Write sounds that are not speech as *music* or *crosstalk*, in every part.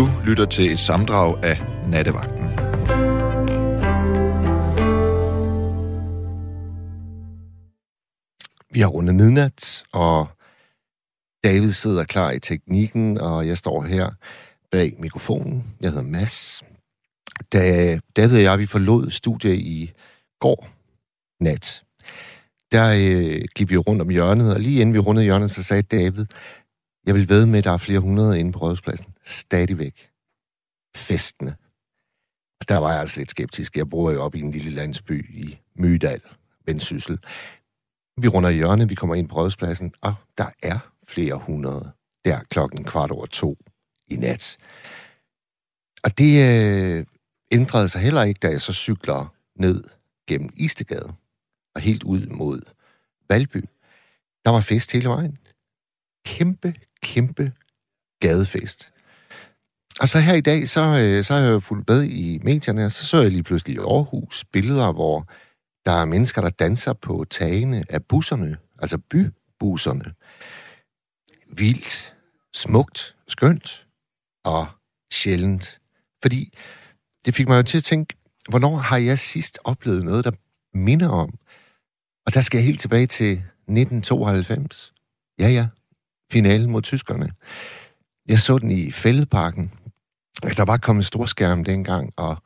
Du lytter til et samdrag af Nattevagten. Vi har rundet midnat, og David sidder klar i teknikken, og jeg står her bag mikrofonen. Jeg hedder Mads. Da David og jeg vi forlod studiet i går nat, der øh, gik vi rundt om hjørnet, og lige inden vi rundede hjørnet, så sagde David, jeg vil ved med, at der er flere hundrede inde på Rådhuspladsen. Stadigvæk. Festene. Og der var jeg altså lidt skeptisk. Jeg bor jo op i en lille landsby i Mydal, Vendsyssel. Vi runder hjørnet, vi kommer ind på Rådhuspladsen, og der er flere hundrede. Der klokken kvart over to i nat. Og det øh, ændrede sig heller ikke, da jeg så cykler ned gennem Istegade og helt ud mod Valby. Der var fest hele vejen. Kæmpe, kæmpe gadefest. Og så her i dag, så, øh, så har jeg jo fulgt med i medierne, og så så jeg lige pludselig i Aarhus billeder, hvor der er mennesker, der danser på tagene af busserne, altså bybusserne. Vildt, smukt, skønt og sjældent. Fordi det fik mig jo til at tænke, hvornår har jeg sidst oplevet noget, der minder om? Og der skal jeg helt tilbage til 1992. Ja, ja, finalen mod tyskerne. Jeg så den i Fældeparken. Der var kommet storskærm dengang, og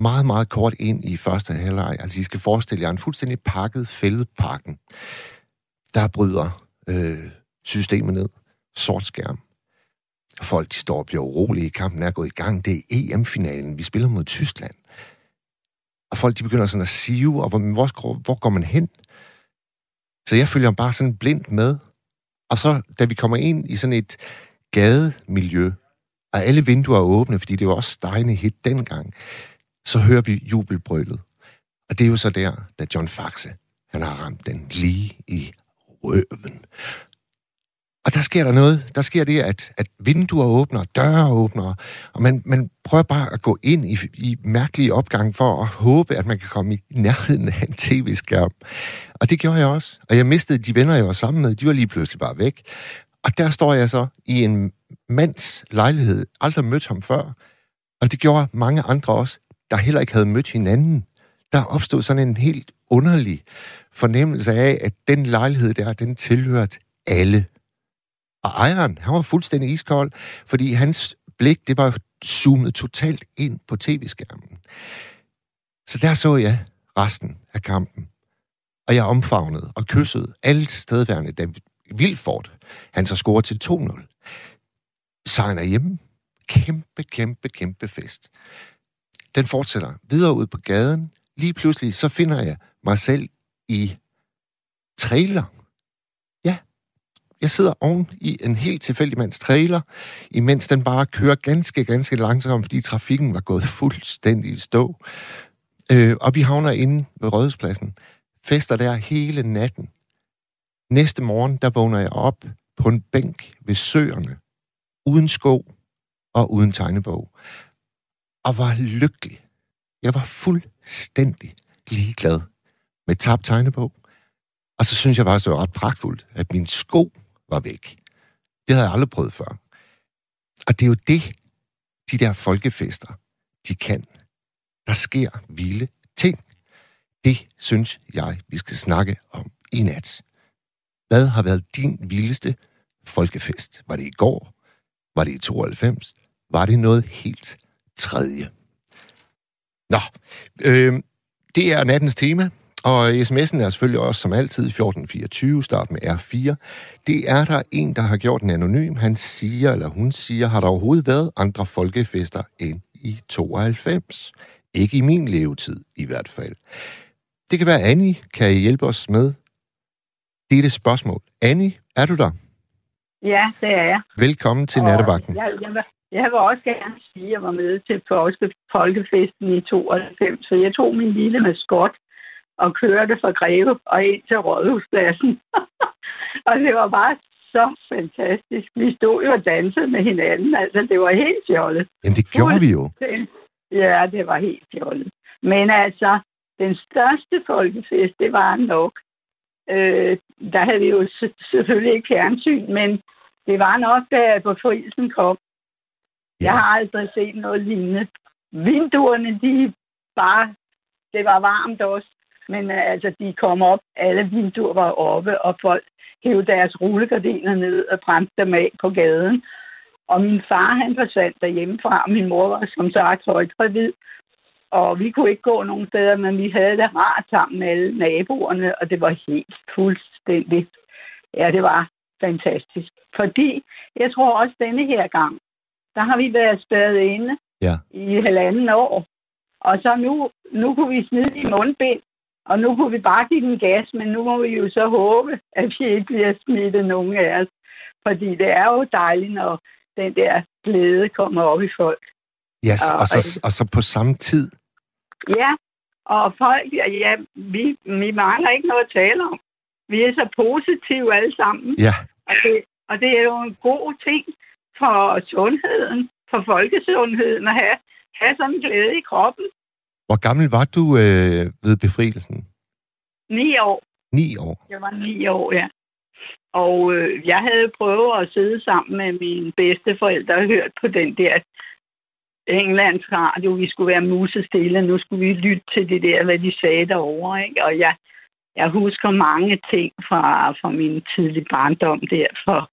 meget, meget kort ind i første halvleg. Altså, I skal forestille jer en fuldstændig pakket Fældeparken. Der bryder øh, systemet ned. Sort skærm. Folk de står og bliver urolige. Kampen er gået i gang. Det er EM-finalen. Vi spiller mod Tyskland. Og folk de begynder sådan at sive, og hvor, hvor, hvor går man hen? Så jeg følger bare sådan blindt med. Og så, da vi kommer ind i sådan et gademiljø, og alle vinduer er åbne, fordi det var også stejende hit dengang, så hører vi jubelbrølet. Og det er jo så der, da John Faxe, han har ramt den lige i røven. Og der sker der noget. Der sker det, at, at vinduer åbner, døre åbner, og man, man prøver bare at gå ind i, i mærkelige opgang for at håbe, at man kan komme i nærheden af en tv-skærm. Og det gjorde jeg også. Og jeg mistede de venner, jeg var sammen med. De var lige pludselig bare væk. Og der står jeg så i en mands lejlighed. Aldrig mødt ham før. Og det gjorde mange andre også, der heller ikke havde mødt hinanden. Der opstod sådan en helt underlig fornemmelse af, at den lejlighed der, den tilhørte alle. Og ejeren, han var fuldstændig iskold, fordi hans blik, det var zoomet totalt ind på tv-skærmen. Så der så jeg resten af kampen. Og jeg omfavnede og kyssede alle stedværende David Vilfort. Han så scorer til 2-0. Sejren er hjemme. Kæmpe, kæmpe, kæmpe fest. Den fortsætter videre ud på gaden. Lige pludselig så finder jeg mig selv i trailer jeg sidder oven i en helt tilfældig mands trailer, imens den bare kører ganske, ganske langsomt, fordi trafikken var gået fuldstændig i stå. Øh, og vi havner inde ved Rådhuspladsen. Fester der hele natten. Næste morgen, der vågner jeg op på en bænk ved søerne, uden sko og uden tegnebog, og var lykkelig. Jeg var fuldstændig ligeglad med tabt tegnebog. Og så synes jeg faktisk, det var ret pragtfuldt, at min sko var væk. Det havde jeg aldrig prøvet før. Og det er jo det, de der folkefester, de kan. Der sker vilde ting. Det synes jeg, vi skal snakke om i nat. Hvad har været din vildeste folkefest? Var det i går? Var det i 92? Var det noget helt tredje? Nå, øh, det er nattens tema. Og sms'en er selvfølgelig også som altid 1424, start med R4. Det er der en, der har gjort en anonym. Han siger, eller hun siger, har der overhovedet været andre folkefester end i 92? Ikke i min levetid, i hvert fald. Det kan være Annie. Kan I hjælpe os med det er det spørgsmål. Annie, er du der? Ja, det er jeg. Velkommen til Nattevagten. Jeg, jeg, vil, jeg vil også gerne sige, at jeg var med til folkefesten i 92, så jeg tog min lille maskot og kørte fra Greve og ind til Rådhuspladsen. *laughs* og det var bare så fantastisk. Vi stod jo og dansede med hinanden. Altså, det var helt fjollet. Jamen, det gjorde vi jo. Ja, det var helt fjollet. Men altså, den største folkefest, det var nok. Øh, der havde vi jo selvfølgelig ikke fjernsyn, men det var nok, da befrielsen kom. Ja. Jeg har aldrig set noget lignende. Vinduerne, de bare... Det var varmt også, men uh, altså, de kom op. Alle vinduer var oppe, og folk hævde deres rullegardiner ned og brændte dem af på gaden. Og min far, han forsvandt derhjemmefra, og min mor var som sagt højgravid. Og vi kunne ikke gå nogen steder, men vi havde det rart sammen med alle naboerne, og det var helt fuldstændig. Ja, det var fantastisk. Fordi jeg tror også denne her gang, der har vi været spærret inde ja. i halvanden år. Og så nu, nu kunne vi smide i mundbind, og nu kunne vi bare give den gas, men nu må vi jo så håbe, at vi ikke bliver smittet nogen af os. Fordi det er jo dejligt, når den der glæde kommer op i folk. Yes, og, og, så, og så på samme tid. Ja, og folk, ja, vi, vi mangler ikke noget at tale om. Vi er så positive alle sammen. Ja. Og det, og det er jo en god ting for sundheden, for folkesundheden at have, have sådan en glæde i kroppen. Hvor gammel var du øh, ved befrielsen? Ni år. Ni år? Jeg var ni år, ja. Og øh, jeg havde prøvet at sidde sammen med mine bedsteforældre og hørt på den der Englands radio. Vi skulle være musestille. Nu skulle vi lytte til det der, hvad de sagde derovre. Ikke? Og jeg, jeg husker mange ting fra, fra min tidlige barndom der. For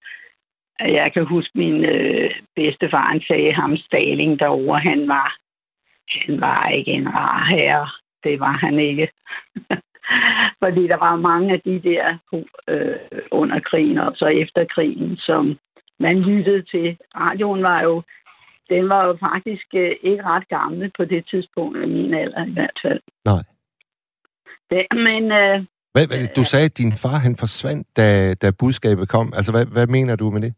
jeg kan huske, min øh, bedstefar han sagde ham Stalin derovre. Han var, han var ikke en rar herre. Det var han ikke. *laughs* Fordi der var mange af de der øh, under krigen og så efter krigen, som man lyttede til. Radioen var jo, den var jo faktisk øh, ikke ret gammel på det tidspunkt, i min alder i hvert fald. Nej. Det, men... Øh, hvad, hvad, du sagde, at din far han forsvandt, da, da budskabet kom. Altså, hvad, hvad mener du med det?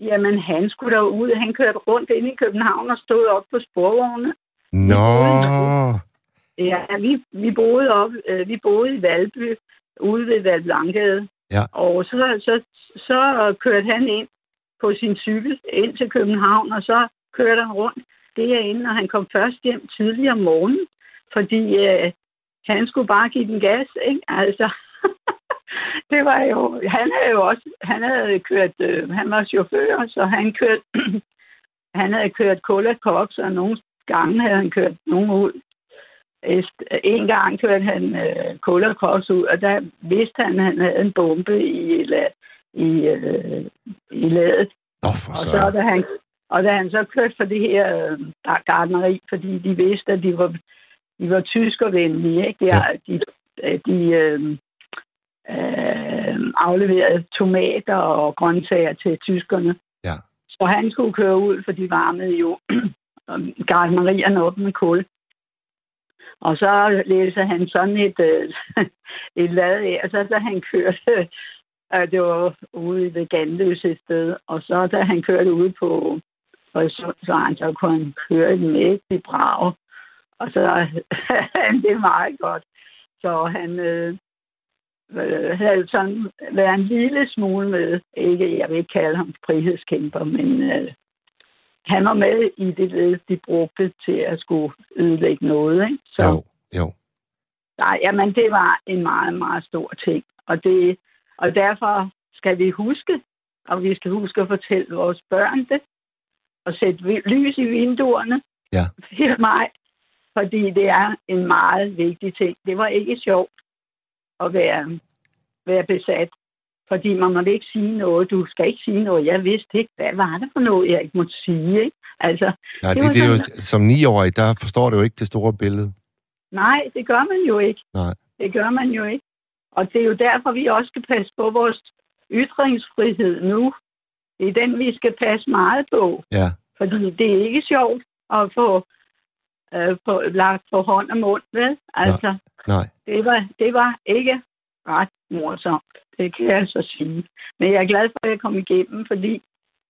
Jamen, han skulle derud. Han kørte rundt ind i København og stod op på sporvogne. Nå! Ja, vi, vi, boede op, øh, vi boede i Valby, ude ved Valblankade. Ja. Og så, så, så kørte han ind på sin cykel ind til København, og så kørte han rundt derinde, og han kom først hjem tidligere om morgenen, fordi øh, han skulle bare give den gas, ikke? Altså, *laughs* det var jo, han havde jo også, han havde kørt, øh, han var chauffør, så han kørte, *clears throat* han havde kørt Cola Cox, og nogle gange havde han kørt nogen ud en gang kørte han øh, kulderkors ud, og der vidste han, at han havde en bombe i, i, øh, i ladet. Oh, og, så, da han, og da han så kørte for det her øh, gardneri, fordi de vidste, at de var, de var tyskervenlige, ikke? De, ja. de, de øh, øh, afleverede tomater og grøntsager til tyskerne. Ja. Så han skulle køre ud, for de varmede jo *clears throat* gardnerierne op med kul. Og så læser han sådan et, øh, *laughs* et lad af, og så da han kørte, *laughs* øh, det var ude ved Ganløs et sted, og så da han kørte ude på Horisontsvejen, så kunne han køre et mægtigt brag, og så *laughs* han det meget godt. Så han øh, øh, havde sådan været en lille smule med, ikke, jeg vil ikke kalde ham frihedskæmper, men øh, han var med i det led, de brugte til at skulle ødelægge noget. Ikke? Så, jo, jo. Nej, jamen det var en meget, meget stor ting. Og, det, og derfor skal vi huske, og vi skal huske at fortælle vores børn det, og sætte lys i vinduerne. Ja. For mig, fordi det er en meget vigtig ting. Det var ikke sjovt at være, være besat fordi man må ikke sige noget. Du skal ikke sige noget. Jeg vidste ikke, hvad var det for noget, jeg ikke måtte sige. Ikke? Altså, Nej, det, det, det er jo, som niårig, der forstår du jo ikke det store billede. Nej, det gør man jo ikke. Nej. Det gør man jo ikke. Og det er jo derfor, vi også skal passe på vores ytringsfrihed nu. Det er den, vi skal passe meget på. Ja. Fordi det er ikke sjovt at få, øh, få lagt på hånd og mund, vel? Altså, Nej. Det, var, det var ikke ret morsomt. Det kan jeg så sige. Men jeg er glad for, at jeg kom igennem, fordi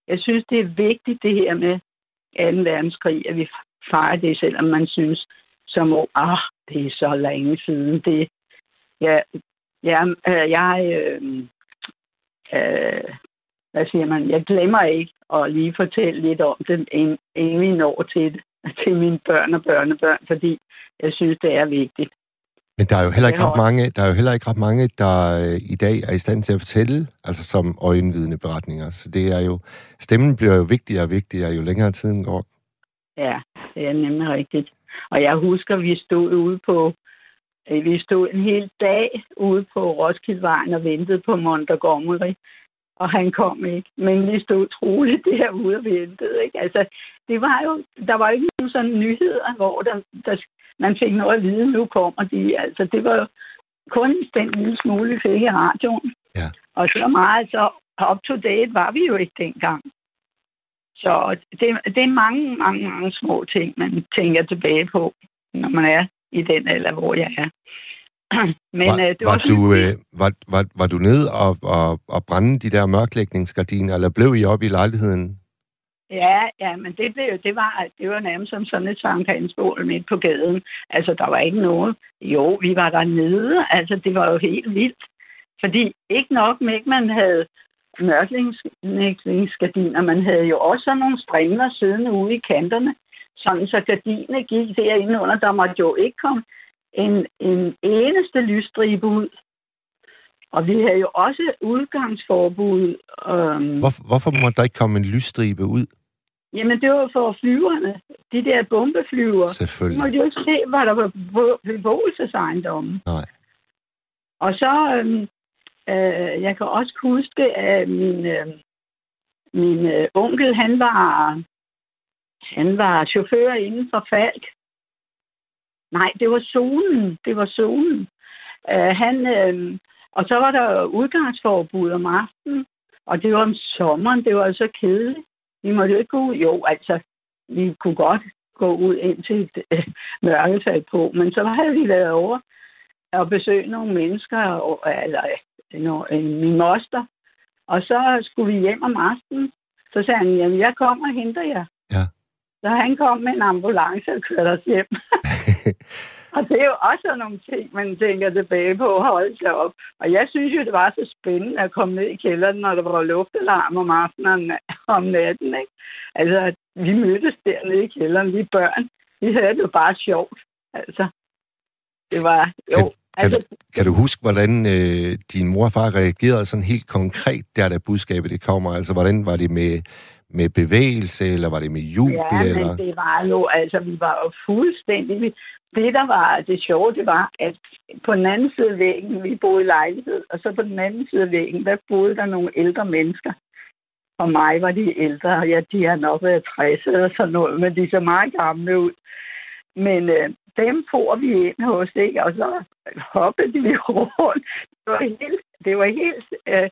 jeg synes, det er vigtigt det her med 2. verdenskrig, at vi fejrer det, selvom man synes, som om, ah, det er så længe siden. Det, ja, ja, øh, jeg, øh, øh, hvad siger man, jeg glemmer ikke at lige fortælle lidt om det, inden vi når til det, til mine børn og børnebørn, fordi jeg synes, det er vigtigt. Men der er jo heller ikke ret mange, der er jo heller ikke ret mange, der øh, i dag er i stand til at fortælle, altså som øjenvidende beretninger. Så det er jo, stemmen bliver jo vigtigere og vigtigere, jo længere tiden går. Ja, det er nemlig rigtigt. Og jeg husker, vi stod ude på, øh, vi stod en hel dag ude på Roskildevejen og ventede på Montgomery og han kom ikke. Men vi stod troligt derude og ventede. Ikke? Altså, det var jo, der var ikke nogen sådan nyheder, hvor der, der, man fik noget at vide, nu kommer de. Altså, det var jo kun den lille smule, vi fik i radioen. Ja. Og så meget, så up to date var vi jo ikke dengang. Så det, det er mange, mange, mange små ting, man tænker tilbage på, når man er i den alder, hvor jeg er. *clears throat* Men, var, øh, det var, var, du, øh, var, var, var du nede og, og, og brænde de der mørklægningsgardiner, eller blev I op i lejligheden? Ja, ja, men det, blev, det, var, det var nærmest som sådan et sankansbål midt på gaden. Altså, der var ikke noget. Jo, vi var dernede. Altså, det var jo helt vildt. Fordi ikke nok med, at man havde mørklingsgardiner, man havde jo også sådan nogle strimler siddende ude i kanterne, sådan så gardiner gik derinde under. Der måtte jo ikke komme en, en eneste lysstribe ud. Og vi havde jo også udgangsforbud. Øhm, Hvor, hvorfor må der ikke komme en lysstribe ud? Jamen, det var for flyverne. De der bombeflyver. Selvfølgelig. De måtte jo ikke se, hvad der var på beboelsesejendommen. Nej. Og så, øhm, øh, jeg kan også huske, at min, øh, min øh, onkel, han var, han var chauffør inden for Falk. Nej, det var solen. Det var solen. Uh, han, uh, og så var der udgangsforbud om aftenen, og det var om sommeren. Det var altså kedeligt. Vi måtte jo ikke gå ud. Jo, altså, vi kunne godt gå ud ind til et uh, mørkefald på, men så havde vi været over og besøge nogle mennesker, og, eller uh, min moster, og så skulle vi hjem om aftenen. Så sagde han, jamen jeg kommer og henter jer. Ja. Så han kom med en ambulance og kørte os hjem. *laughs* og det er jo også nogle ting, man tænker tilbage på at holde sig op. Og jeg synes jo, det var så spændende at komme ned i kælderen, når der var luftalarm om aftenen om natten. Ikke? Altså, vi mødtes dernede i kælderen, vi børn. Vi havde det jo bare sjovt. Altså, det var jo... Kan, altså, kan, kan du huske, hvordan øh, din mor og far reagerede sådan helt konkret, der da budskabet det kommer? Altså, hvordan var det med med bevægelse, eller var det med jubel? Ja, eller? men det var jo, altså vi var jo fuldstændig... Det, der var det sjove, det var, at på den anden side af væggen, vi boede i lejlighed, og så på den anden side af væggen, der boede der nogle ældre mennesker. For mig var de ældre, og ja, de har nok været 60 eller sådan noget, men de så meget gamle ud. Men øh, dem får vi ind hos, ikke? og så hoppede vi *laughs* rundt. Det var helt, det var helt øh,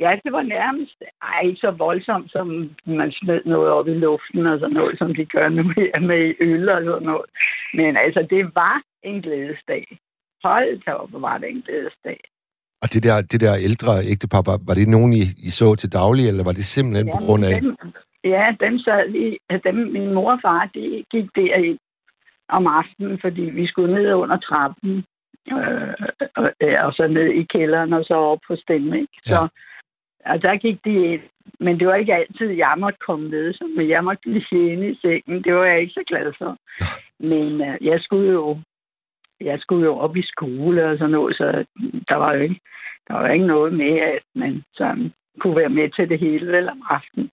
Ja, det var nærmest ej, så voldsomt, som man smed noget op i luften og sådan noget, som de gør nu her med øl og sådan noget. Men altså, det var en glædesdag. Hold da op, var det en glædesdag. Og det der, det der ældre ægtepar, var, var det nogen, I, I så til daglig, eller var det simpelthen ja, på grund af... Dem, ja, dem sad lige... Dem, min mor og far, de gik derind om aftenen, fordi vi skulle ned under trappen, øh, og, og så ned i kælderen, og så op på stemmen, ikke? Ja. Så og der gik de ind. Men det var ikke altid, jeg måtte komme med, men jeg måtte blive inde i sengen. Det var jeg ikke så glad for. Men uh, jeg skulle jo jeg skulle jo op i skole og sådan noget, så der var jo ikke, der var ikke noget med, at man sådan kunne være med til det hele vel om aftenen.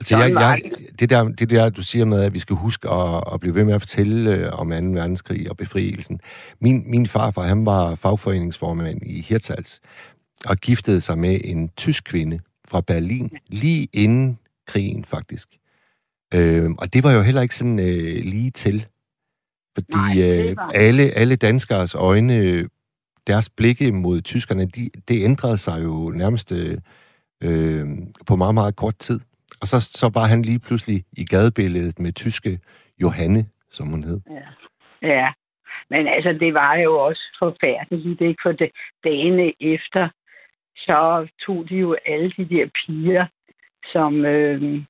Så jeg, jeg, det, der, det der, du siger med, at vi skal huske at, at blive ved med at fortælle øh, om 2. verdenskrig og befrielsen. Min, min farfar, han var fagforeningsformand i Hirtshals, og giftede sig med en tysk kvinde fra Berlin, lige inden krigen faktisk. Øh, og det var jo heller ikke sådan øh, lige til. Fordi Nej, øh, alle, alle danskers øjne, deres blikke mod tyskerne, de, det ændrede sig jo nærmest øh, på meget, meget kort tid. Og så, så var han lige pludselig i gadebilledet med tyske Johanne, som hun hed. Ja. ja. Men altså, det var jo også forfærdeligt, ikke? For det, dagene efter så tog de jo alle de der piger, som, øh,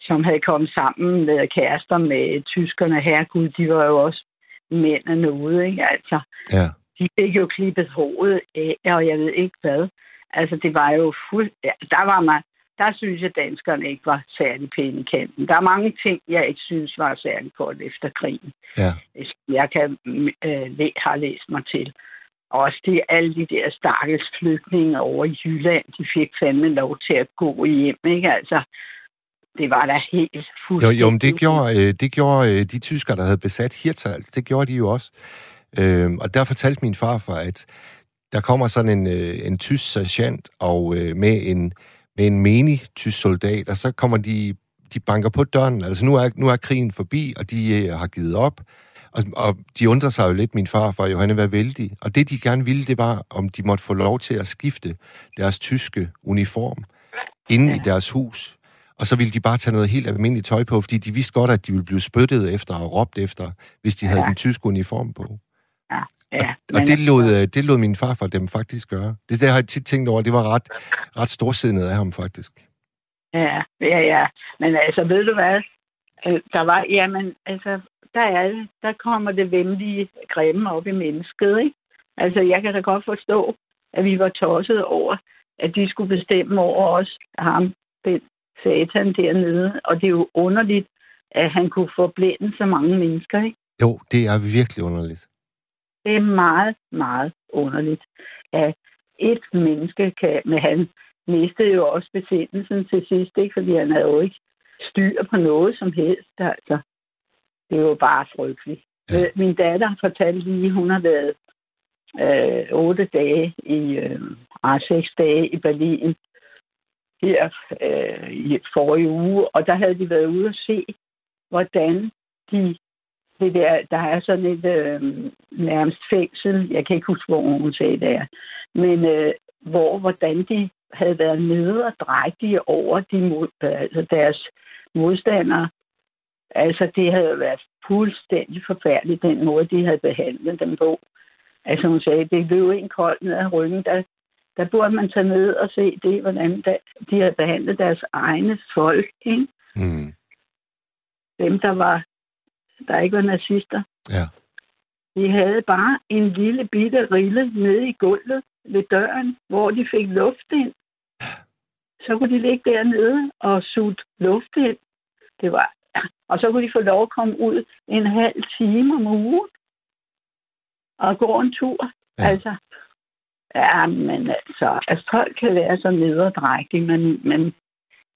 som havde kommet sammen med kærester med tyskerne. Herregud, de var jo også mændene ude, ikke? Altså, ja. de fik jo klippet håret af, og jeg ved ikke hvad. Altså, det var jo fuld... Ja, der var man... der synes jeg, at danskerne ikke var særlig pæne i kanten. Der er mange ting, jeg ikke synes var særlig godt efter krigen. Ja. Jeg kan øh, har læst mig til. Også de, alle de der stakkels flygtninge over i Jylland, de fik fandme lov til at gå hjem, ikke? Altså, det var da helt fuldstændig... Jo, jo men det gjorde, øh, det gjorde øh, de tyskere, der havde besat Hirtshals, det gjorde de jo også. Øh, og der fortalte min farfar, at der kommer sådan en, øh, en tysk sergeant og øh, med en med en menig tysk soldat, og så kommer de, de banker på døren. Altså nu er, nu er krigen forbi, og de øh, har givet op. Og, og de undrer sig jo lidt, min far for Johanne var vældig. Og det, de gerne ville, det var, om de måtte få lov til at skifte deres tyske uniform inde ja. i deres hus. Og så ville de bare tage noget helt almindeligt tøj på, fordi de vidste godt, at de ville blive spyttet efter og råbt efter, hvis de havde ja. den tyske uniform på. Ja. Ja, og det lod, altså- øh, det lod min far for dem faktisk gøre. Det der har jeg tit tænkt over, det var ret, ret storsindet af ham faktisk. Ja, ja, ja. Men altså, ved du hvad? Øh, der var, jamen, altså, der er der kommer det venlige grimme op i mennesket, ikke? Altså, jeg kan da godt forstå, at vi var tosset over, at de skulle bestemme over os, ham, den satan dernede. Og det er jo underligt, at han kunne forblænde så mange mennesker, ikke? Jo, det er virkelig underligt. Det er meget, meget underligt, at et menneske kan, men han mistede jo også besindelsen til sidst, ikke? fordi han havde jo ikke styr på noget som helst. Altså, det jo bare frygteligt. Ja. Øh, min datter har fortalt lige, hun har været øh, otte dage i, øh, ah, seks dage i Berlin her øh, i forrige uge, og der havde de været ude og se, hvordan de det der, der er sådan et øh, nærmest fængsel, jeg kan ikke huske, hvor hun sagde det er, men øh, hvor, hvordan de havde været nede og drægtige over de mod, altså deres modstandere. Altså, det havde været fuldstændig forfærdeligt, den måde, de havde behandlet dem på. Altså, hun sagde, det løb en kold ned ad ryggen. Der, der burde man tage ned og se det, hvordan de havde behandlet deres egne folk, ikke? Mm. Dem, der var der ikke var nazister. Ja. De havde bare en lille bitte rille nede i gulvet ved døren, hvor de fik luft ind. Så kunne de ligge dernede og suge luft ind. Det var. Og så kunne de få lov at komme ud en halv time om ugen og gå en tur. Ja. Altså, ja, men altså, altså, folk kan være så nederdrægtige, men, men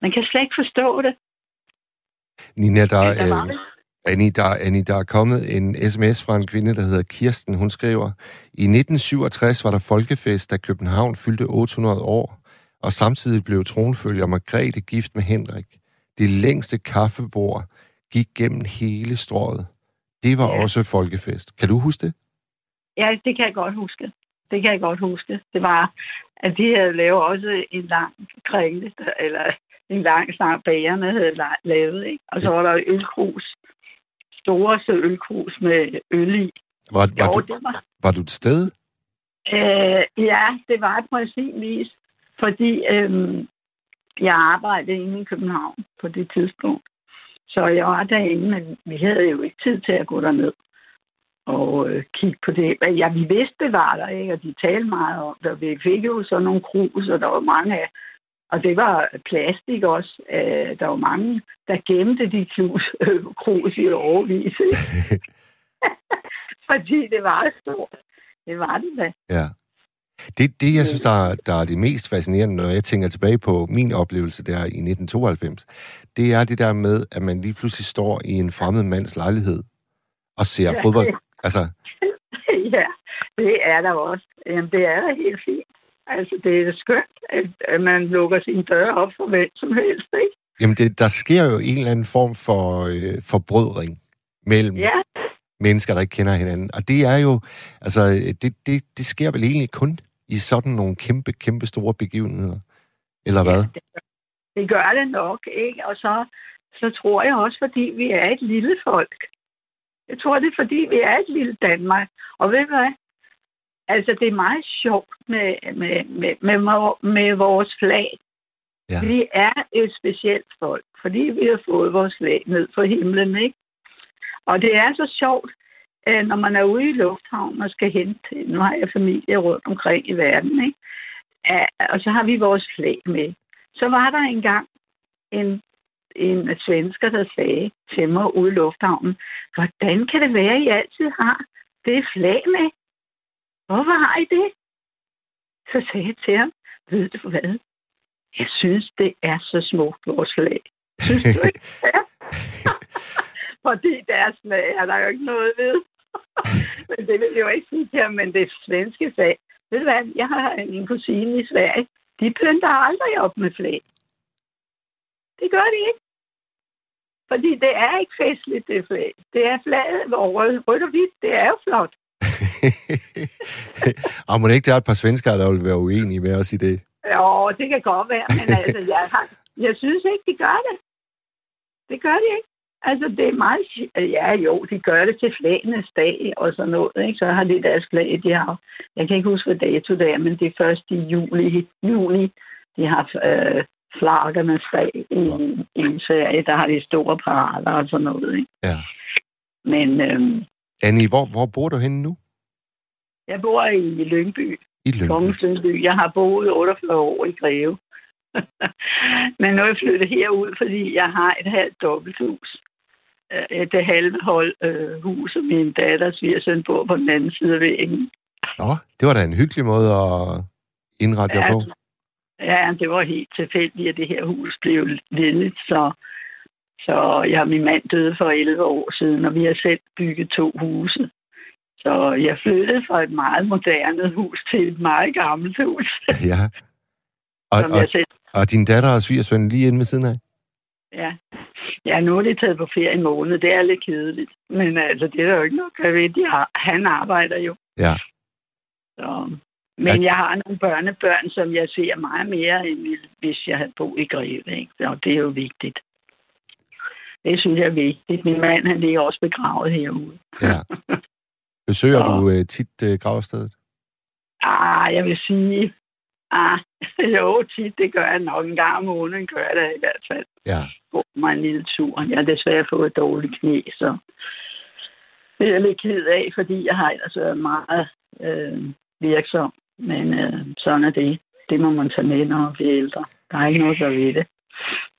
man kan slet ikke forstå det. Nina, der, ja, der øh, Annie der, Annie, der er kommet en sms fra en kvinde, der hedder Kirsten. Hun skriver, i 1967 var der folkefest, da København fyldte 800 år, og samtidig blev tronfølger Margrethe gift med Henrik. Det længste kaffebord gik gennem hele strået. Det var ja. også folkefest. Kan du huske det? Ja, det kan jeg godt huske. Det kan jeg godt huske. Det var, at de havde lavet også en lang kringle, eller en lang sang bagerne havde lavet, ikke? Og så var der ølkrus store ølkrus med øl i. Var, var, jo, du, var, var du et sted? Øh, ja, det var på sin vis, fordi øh, jeg arbejdede inde i København på det tidspunkt. Så jeg var derinde, men vi havde jo ikke tid til at gå derned og øh, kigge på det. Ja, vi vidste, det var der, ikke? og de talte meget om det. Vi fik jo sådan nogle krus, og der var mange af og det var plastik også. Øh, der var mange, der gemte de klus, *laughs* øh, krus i overvis. *laughs* *laughs* Fordi det var stort. Det var det da. Ja. Det, det, jeg synes, der er, der er det mest fascinerende, når jeg tænker tilbage på min oplevelse der i 1992, det er det der med, at man lige pludselig står i en fremmed mands lejlighed og ser ja. fodbold. Altså... *laughs* ja, det er der også. Jamen, det er da helt fint. Altså, det er skønt, at, man lukker sin dør op for hvem som helst, ikke? Jamen, det, der sker jo en eller anden form for øh, forbrødring mellem ja. Mennesker, der ikke kender hinanden. Og det er jo, altså, det, det, det sker vel egentlig kun i sådan nogle kæmpe, kæmpe store begivenheder. Eller hvad? Ja, det, det gør det nok, ikke? Og så, så tror jeg også, fordi vi er et lille folk. Jeg tror, det er, fordi vi er et lille Danmark. Og ved du hvad? Altså, det er meget sjovt med, med, med, med, med vores flag. Ja. Vi er et specielt folk, fordi vi har fået vores flag ned fra himlen, ikke? Og det er så sjovt, når man er ude i lufthavnen og skal hente, nu har jeg familie rundt omkring i verden, ikke? Og så har vi vores flag med. Så var der engang en, en svensker, der sagde til mig ude i lufthavnen, hvordan kan det være, at I altid har det flag med? Hvorfor har I det? Så sagde jeg til ham, ved du hvad? Jeg synes, det er så smukt, vores flag. Synes du ikke? *laughs* Ja. Fordi deres flag er der jo ikke noget ved. *laughs* men det vil jeg jo ikke sige ham, men det svenske flag. Ved du hvad, jeg har en kusine i Sverige. De pynter aldrig op med flag. Det gør de ikke. Fordi det er ikke festligt, det flag. Det er flaget over rødt og hvidt. Det er jo flot. *laughs* og må det ikke, der er et par svenskere, der vil være uenige med os i det? Jo, det kan godt være, men altså, jeg, har, jeg synes ikke, de gør det. Det gør de ikke. Altså, det er meget... Ja, jo, de gør det til flagenes dag og sådan noget, ikke? Så har de deres flag, de har... Jeg kan ikke huske, hvad dato det er, men det er i juli, juli de har øh, flaggernes dag i, i Sverige. Der har de store parader og sådan noget, ikke? Ja. Men... Øhm, Annie, hvor, hvor bor du henne nu? Jeg bor i Lyngby. I Lyngby. Lyngby. Jeg har boet 48 år i Greve. *laughs* Men nu er jeg flyttet herud, fordi jeg har et halvt dobbelthus. Øh, det halve hold øh, hus, og min datter svigersøn bor på den anden side af væggen. Nå, det var da en hyggelig måde at indrette jer Ja, på. Ja, det var helt tilfældigt, at det her hus blev ledigt, så, så ja, min mand døde for 11 år siden, og vi har selv bygget to huse. Så jeg flyttede fra et meget moderne hus til et meget gammelt hus, Ja. Og, og, jeg selv og din datter og svigersøn lige inde ved siden af? Ja. ja, nu er de taget på ferie en måned. Det er lidt kedeligt. Men altså, det er der jo ikke noget, jeg ved. De har, han arbejder jo. Ja. Så. Men jeg har nogle børnebørn, som jeg ser meget mere, end hvis jeg havde boet i Greve. Ikke? Og det er jo vigtigt. Det synes jeg er vigtigt. Min mand, han ligger også begravet herude. Ja. *laughs* Besøger Så- du øh, tit øh, gravstedet? Ah, jeg vil sige... Ah, *laughs* jo, tit, det gør jeg nok en gang om måneden, gør jeg det i hvert fald. Ja. gå mig en lille tur. Jeg har desværre fået et dårligt knæ, så det er jeg lidt ked af, fordi jeg har ellers været meget øh, virksom. Men øh, sådan er det. Det må man tage med, når man bliver ældre. Der er ikke noget, der ved det.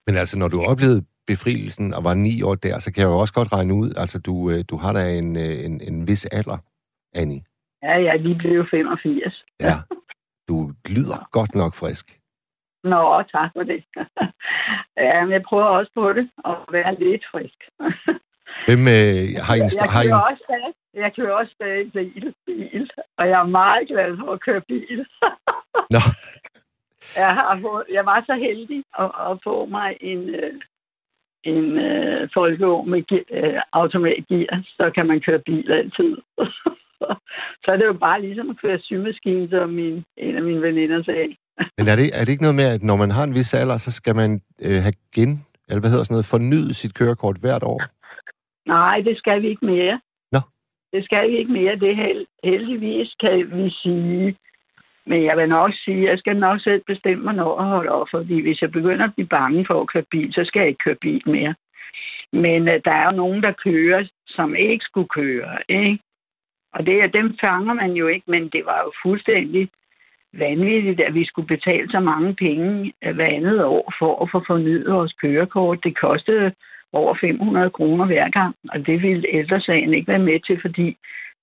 Men altså, når du oplevede befrielsen og var ni år der, så kan jeg jo også godt regne ud, altså du, øh, du har da en, øh, en, en vis alder, Annie. Ja, ja, vi blev 85. Ja. *laughs* Du lyder godt nok frisk. Nå, tak for det. *laughs* ja, men jeg prøver også på det, at være lidt frisk. *laughs* Hvem øh, har I en... jeg, Har I kører en også jeg kører også stadig bil, bil, og jeg er meget glad for at køre bil. *laughs* Nå, Jeg, har fået, jeg var så heldig at, at få mig en, øh, en øh, folkevogn med ge- øh, automatgear, så kan man køre bil altid. *laughs* så er det jo bare ligesom at køre symaskine, som min, en af mine veninder sagde. *laughs* men er det, er det ikke noget med, at når man har en vis alder, så skal man øh, have gen... Eller hvad hedder sådan noget? Fornyet sit kørekort hvert år? Nej, det skal vi ikke mere. Nå. Det skal vi ikke mere. Det held, heldigvis, kan vi sige. Men jeg vil nok sige, at jeg skal nok selv bestemme mig, når jeg holder op. Fordi hvis jeg begynder at blive bange for at køre bil, så skal jeg ikke køre bil mere. Men uh, der er jo nogen, der kører, som ikke skulle køre. Ikke? Og det, dem fanger man jo ikke, men det var jo fuldstændig vanvittigt, at vi skulle betale så mange penge øh, hver andet år for at få fornyet vores kørekort. Det kostede over 500 kroner hver gang, og det ville ældresagen ikke være med til, fordi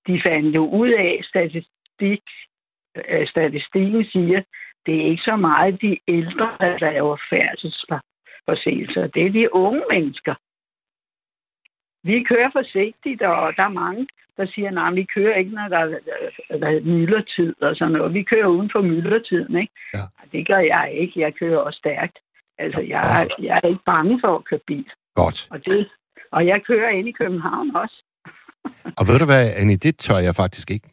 de fandt jo ud af, statistik, øh, statistikken siger, det er ikke så meget de ældre, der laver færdselsforseelser. Det er de unge mennesker. Vi kører forsigtigt, og der er mange, der siger, nej, vi kører ikke, når der er, der er myldretid og sådan noget. Vi kører uden for myldretiden, ikke? Ja. Det gør jeg ikke. Jeg kører også stærkt. Altså, jeg, er- jeg er ikke bange for at køre bil. Godt. Og, det, og jeg kører ind i København også. *laughs* Og ved du hvad, Annie, det tør jeg faktisk ikke.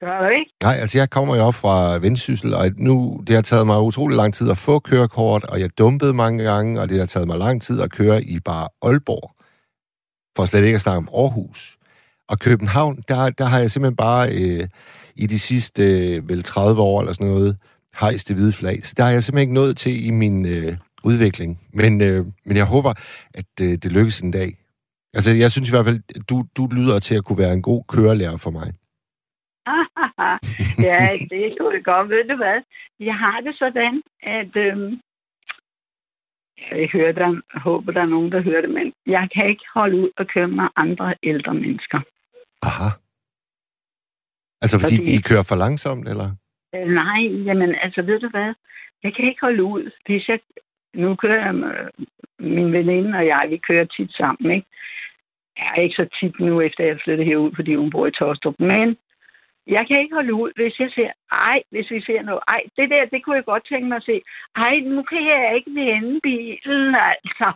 Gør du ikke? Nej, altså jeg kommer jo op fra Vendsyssel, og nu, det har taget mig utrolig lang tid at få kørekort, og jeg dumpede mange gange, og det har taget mig lang tid at køre i bare Aalborg, for slet ikke at snakke om Aarhus. Og København, der, der har jeg simpelthen bare øh, i de sidste øh, vel 30 år eller sådan noget, hejst det hvide flag. Så der er jeg simpelthen ikke nået til i min øh, udvikling. Men, øh, men jeg håber, at øh, det lykkes en dag. Altså, jeg synes i hvert fald, du, du lyder til at kunne være en god kørelærer for mig. *laughs* ja, det kunne jeg godt. Ved du hvad? Jeg har det sådan, at Øh, jeg hører der, håber, der er nogen, der hører det, men jeg kan ikke holde ud og køre med andre ældre mennesker. Aha. Altså, fordi, Fordi- de kører for langsomt, eller? Øh, nej, jamen altså, ved du hvad? Jeg kan ikke holde ud, hvis jeg... Nu kører jeg min veninde og jeg, vi kører tit sammen, ikke? Jeg er ikke så tit nu, efter jeg flyttet herud, fordi hun bor i Tostrup. Men jeg kan ikke holde ud, hvis jeg ser, ej, hvis vi ser noget, ej, det der, det kunne jeg godt tænke mig at se. Ej, nu kan jeg ikke vende bilen, *laughs* altså.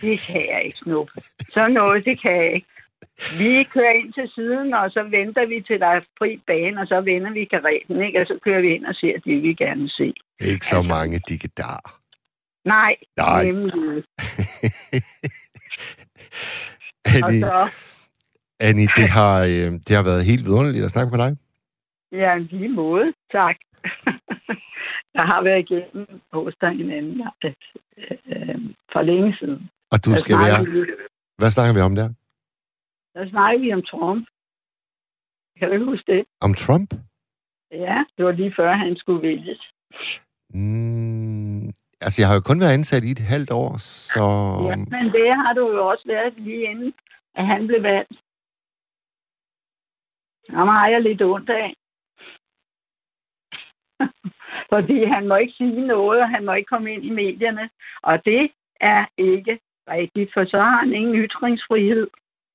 Det kan jeg ikke, Snup. Så noget, det kan jeg ikke. Vi kører ind til siden, og så venter vi til der er fri bane, og så vender vi karetten, ikke? Og så kører vi ind og ser det, vi gerne vil se. Ikke så mange digedar. Nej, Nej. nemlig. *laughs* Annie, så, Annie det, har, øh, det har været helt vidunderligt at snakke med dig. ja, lige måde, tak. *laughs* jeg har været igennem hos dig en anden øh, øh, for længe siden. Og du skal være... Hvad snakker vi om der? Der snakkede vi om Trump. Kan du ikke huske det? Om Trump? Ja, det var lige før, han skulle vælges. Mm, altså, jeg har jo kun været ansat i et halvt år, så... Ja, men det har du jo også været lige inden, at han blev valgt. Ham har jeg lidt ondt af. *laughs* Fordi han må ikke sige noget, og han må ikke komme ind i medierne. Og det er ikke rigtigt, for så har han ingen ytringsfrihed.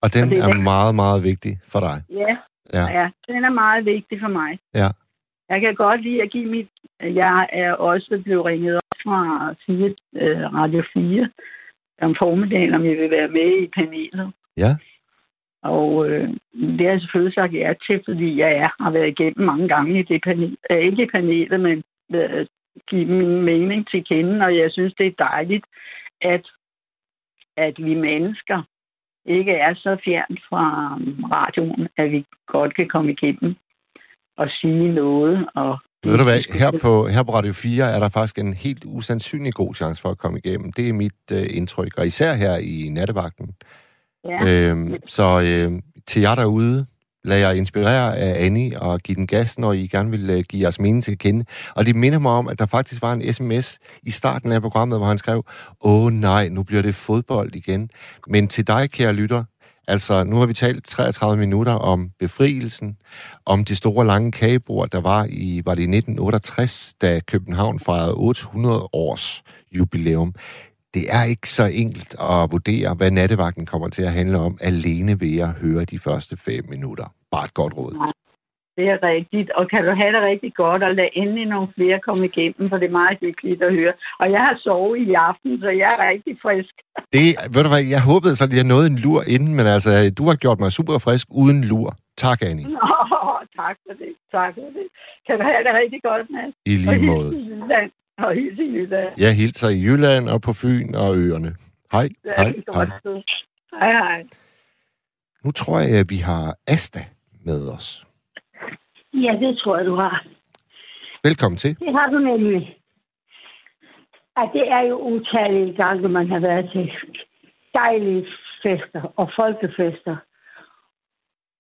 Og den og det er er det. meget, meget vigtig for dig. Ja, Ja. ja, den er meget vigtig for mig. Ja. Jeg kan godt lide at give mit... Jeg er også blevet ringet op fra 4, øh, Radio 4 om formiddagen, om jeg vil være med i panelet. Ja. Og øh, det har jeg selvfølgelig sagt ja til, fordi jeg er, har været igennem mange gange i det panel. Øh, ikke i panelet, men øh, give min mening til kende, og jeg synes, det er dejligt, at, at vi mennesker ikke er så fjernt fra um, radioen, at vi godt kan komme igennem og sige noget. Og Ved du hvad, her på, her på Radio 4 er der faktisk en helt usandsynlig god chance for at komme igennem. Det er mit øh, indtryk, og især her i nattevagten. Ja, Øhm, så øh, til jer derude, lad jer inspirere af Annie og give den gas, når I gerne vil øh, give jeres mening til at kende. Og det minder mig om, at der faktisk var en sms i starten af programmet, hvor han skrev, åh nej, nu bliver det fodbold igen. Men til dig, kære lytter, altså nu har vi talt 33 minutter om befrielsen, om det store lange kagebord, der var i, var det i 1968, da København fejrede 800 års jubilæum det er ikke så enkelt at vurdere, hvad nattevagten kommer til at handle om, alene ved at høre de første fem minutter. Bare et godt råd. det er rigtigt. Og kan du have det rigtig godt, og lad endelig nogle flere komme igennem, for det er meget hyggeligt at høre. Og jeg har sovet i aften, så jeg er rigtig frisk. Det, ved du hvad, jeg håbede så, at jeg nåede en lur inden, men altså, du har gjort mig super frisk uden lur. Tak, Annie. Nå, tak for det. Tak for det. Kan du have det rigtig godt, Mads? I lige måde. Og hils i Jylland. Jeg hilser i Jylland og på Fyn og øerne. Hej, er hej, hej. Hej, hej. Nu tror jeg, at vi har Asta med os. Ja, det tror jeg, du har. Velkommen til. Det har du nemlig. Ja, det er jo utallige gange, man har været til dejlige fester og folkefester.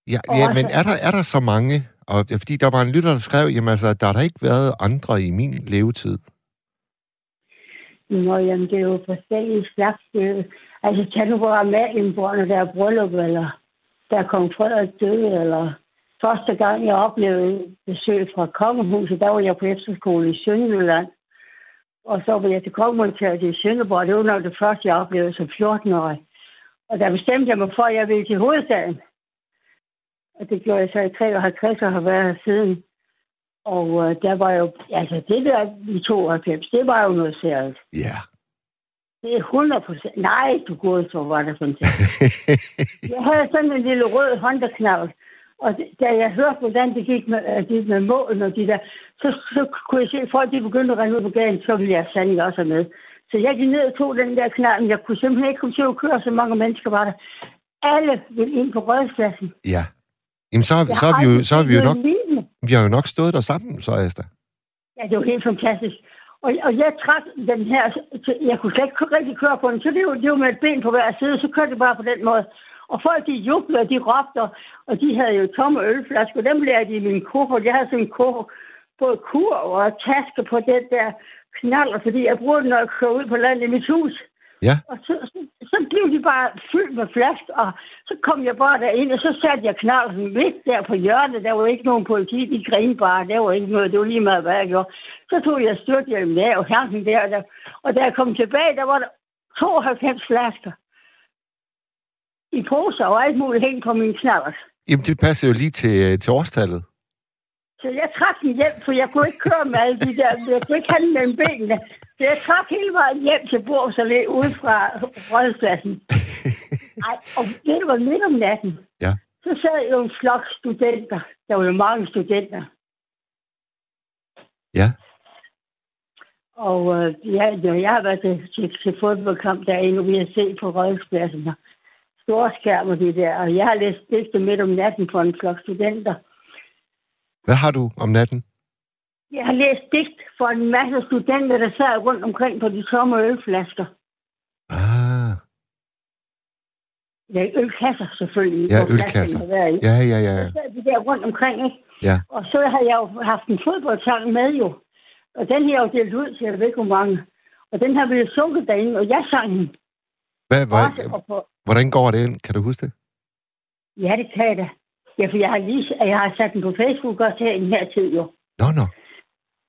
Ja, Og ja også- men er der, er der så mange? Og, ja, fordi der var en lytter, der skrev, jamen altså, der har der ikke været andre i min levetid. Nå, jamen, det er jo forskellige slags. øh, Altså, tag nu bare med en når der er bryllup, eller der er kong Frederik døde, eller første gang, jeg oplevede besøg fra kongehuset, der var jeg på efterskole i Sønderjylland. Og så var jeg til kongemontaget i Sønderborg. Det var nok det første, jeg oplevede som 14-årig. Og der bestemte jeg mig for, at jeg ville til hovedstaden. Og det gjorde jeg så i 53 og har været her siden. Og øh, der var jo, altså det der i 92, det var jo noget særligt. Ja. Det er 100 procent. Nej, du går så var det fantastisk. *laughs* Jeg havde sådan en lille rød håndknavl. Og det- da jeg hørte, hvordan det gik med, øh, gik med målen og de der, så, så kunne jeg se, at folk de begyndte at rende ud på gaden, så ville jeg sandelig også have med. Så jeg gik ned og tog den der knald, men jeg kunne simpelthen ikke komme til at køre, så mange mennesker var der. Alle ville ind på rødspladsen. ja. Jamen, så, har så, har vi jo, så har vi jo nok, lignende vi har jo nok stået der sammen, så Asta. Ja, det var helt fantastisk. Og, og jeg trak den her, jeg kunne slet ikke rigtig køre på den, så det var, det var med et ben på hver side, så kørte det bare på den måde. Og folk, de jublede, og de råbte, og de havde jo tomme ølflasker. Dem lærte de i min kuffert. Jeg havde sådan en kuffert, både kur og taske på den der knaller, fordi jeg bruger den, når jeg kører ud på landet i mit hus. Ja. Og så, så, så blev de bare fyldt med flask, og så kom jeg bare derind, og så satte jeg knallen midt der på hjørnet. Der var ikke nogen politi, de grinede bare. Der var ikke noget, det var lige meget, hvad jeg gjorde. Så tog jeg styrthjelmen af og hang der, der. Og da jeg kom tilbage, der var der 92 flasker. I poser og alt muligt hængt på min knaller. Jamen, det passer jo lige til, øh, til årstallet. Så jeg trak den hjem, for jeg kunne ikke køre med alle de der, jeg kunne ikke den mellem benene. Jeg trak hele vejen hjem til Bors og ude fra rådspladsen. *laughs* Ej, og det var midt om natten. Ja. Så sad jo en flok studenter. Der var jo mange studenter. Ja. Og øh, ja, jeg har været til, til, til fodboldkamp derinde, vi har set på rådspladsen. Storskærm og det der. Og jeg har læst digte midt om natten for en flok studenter. Hvad har du om natten? Jeg har læst digt for en masse studenter, der sad rundt omkring på de tomme ølflasker. Ah, Ja, ølkasser selvfølgelig. Ja, ølkasser. i. ja, ja, ja. Så sad de der rundt omkring, ikke? Ja. Og så har jeg jo haft en fodboldsang med jo. Og den her er jo delt ud til, jeg ved hvor mange. Og den har vi jo sunget derinde, og jeg sang den. Hvad, hvad, på, hvordan går det ind? Kan du huske det? ja, det kan jeg da. Ja, for jeg har lige jeg har sat den på Facebook også her i den her tid jo. Nå, nå.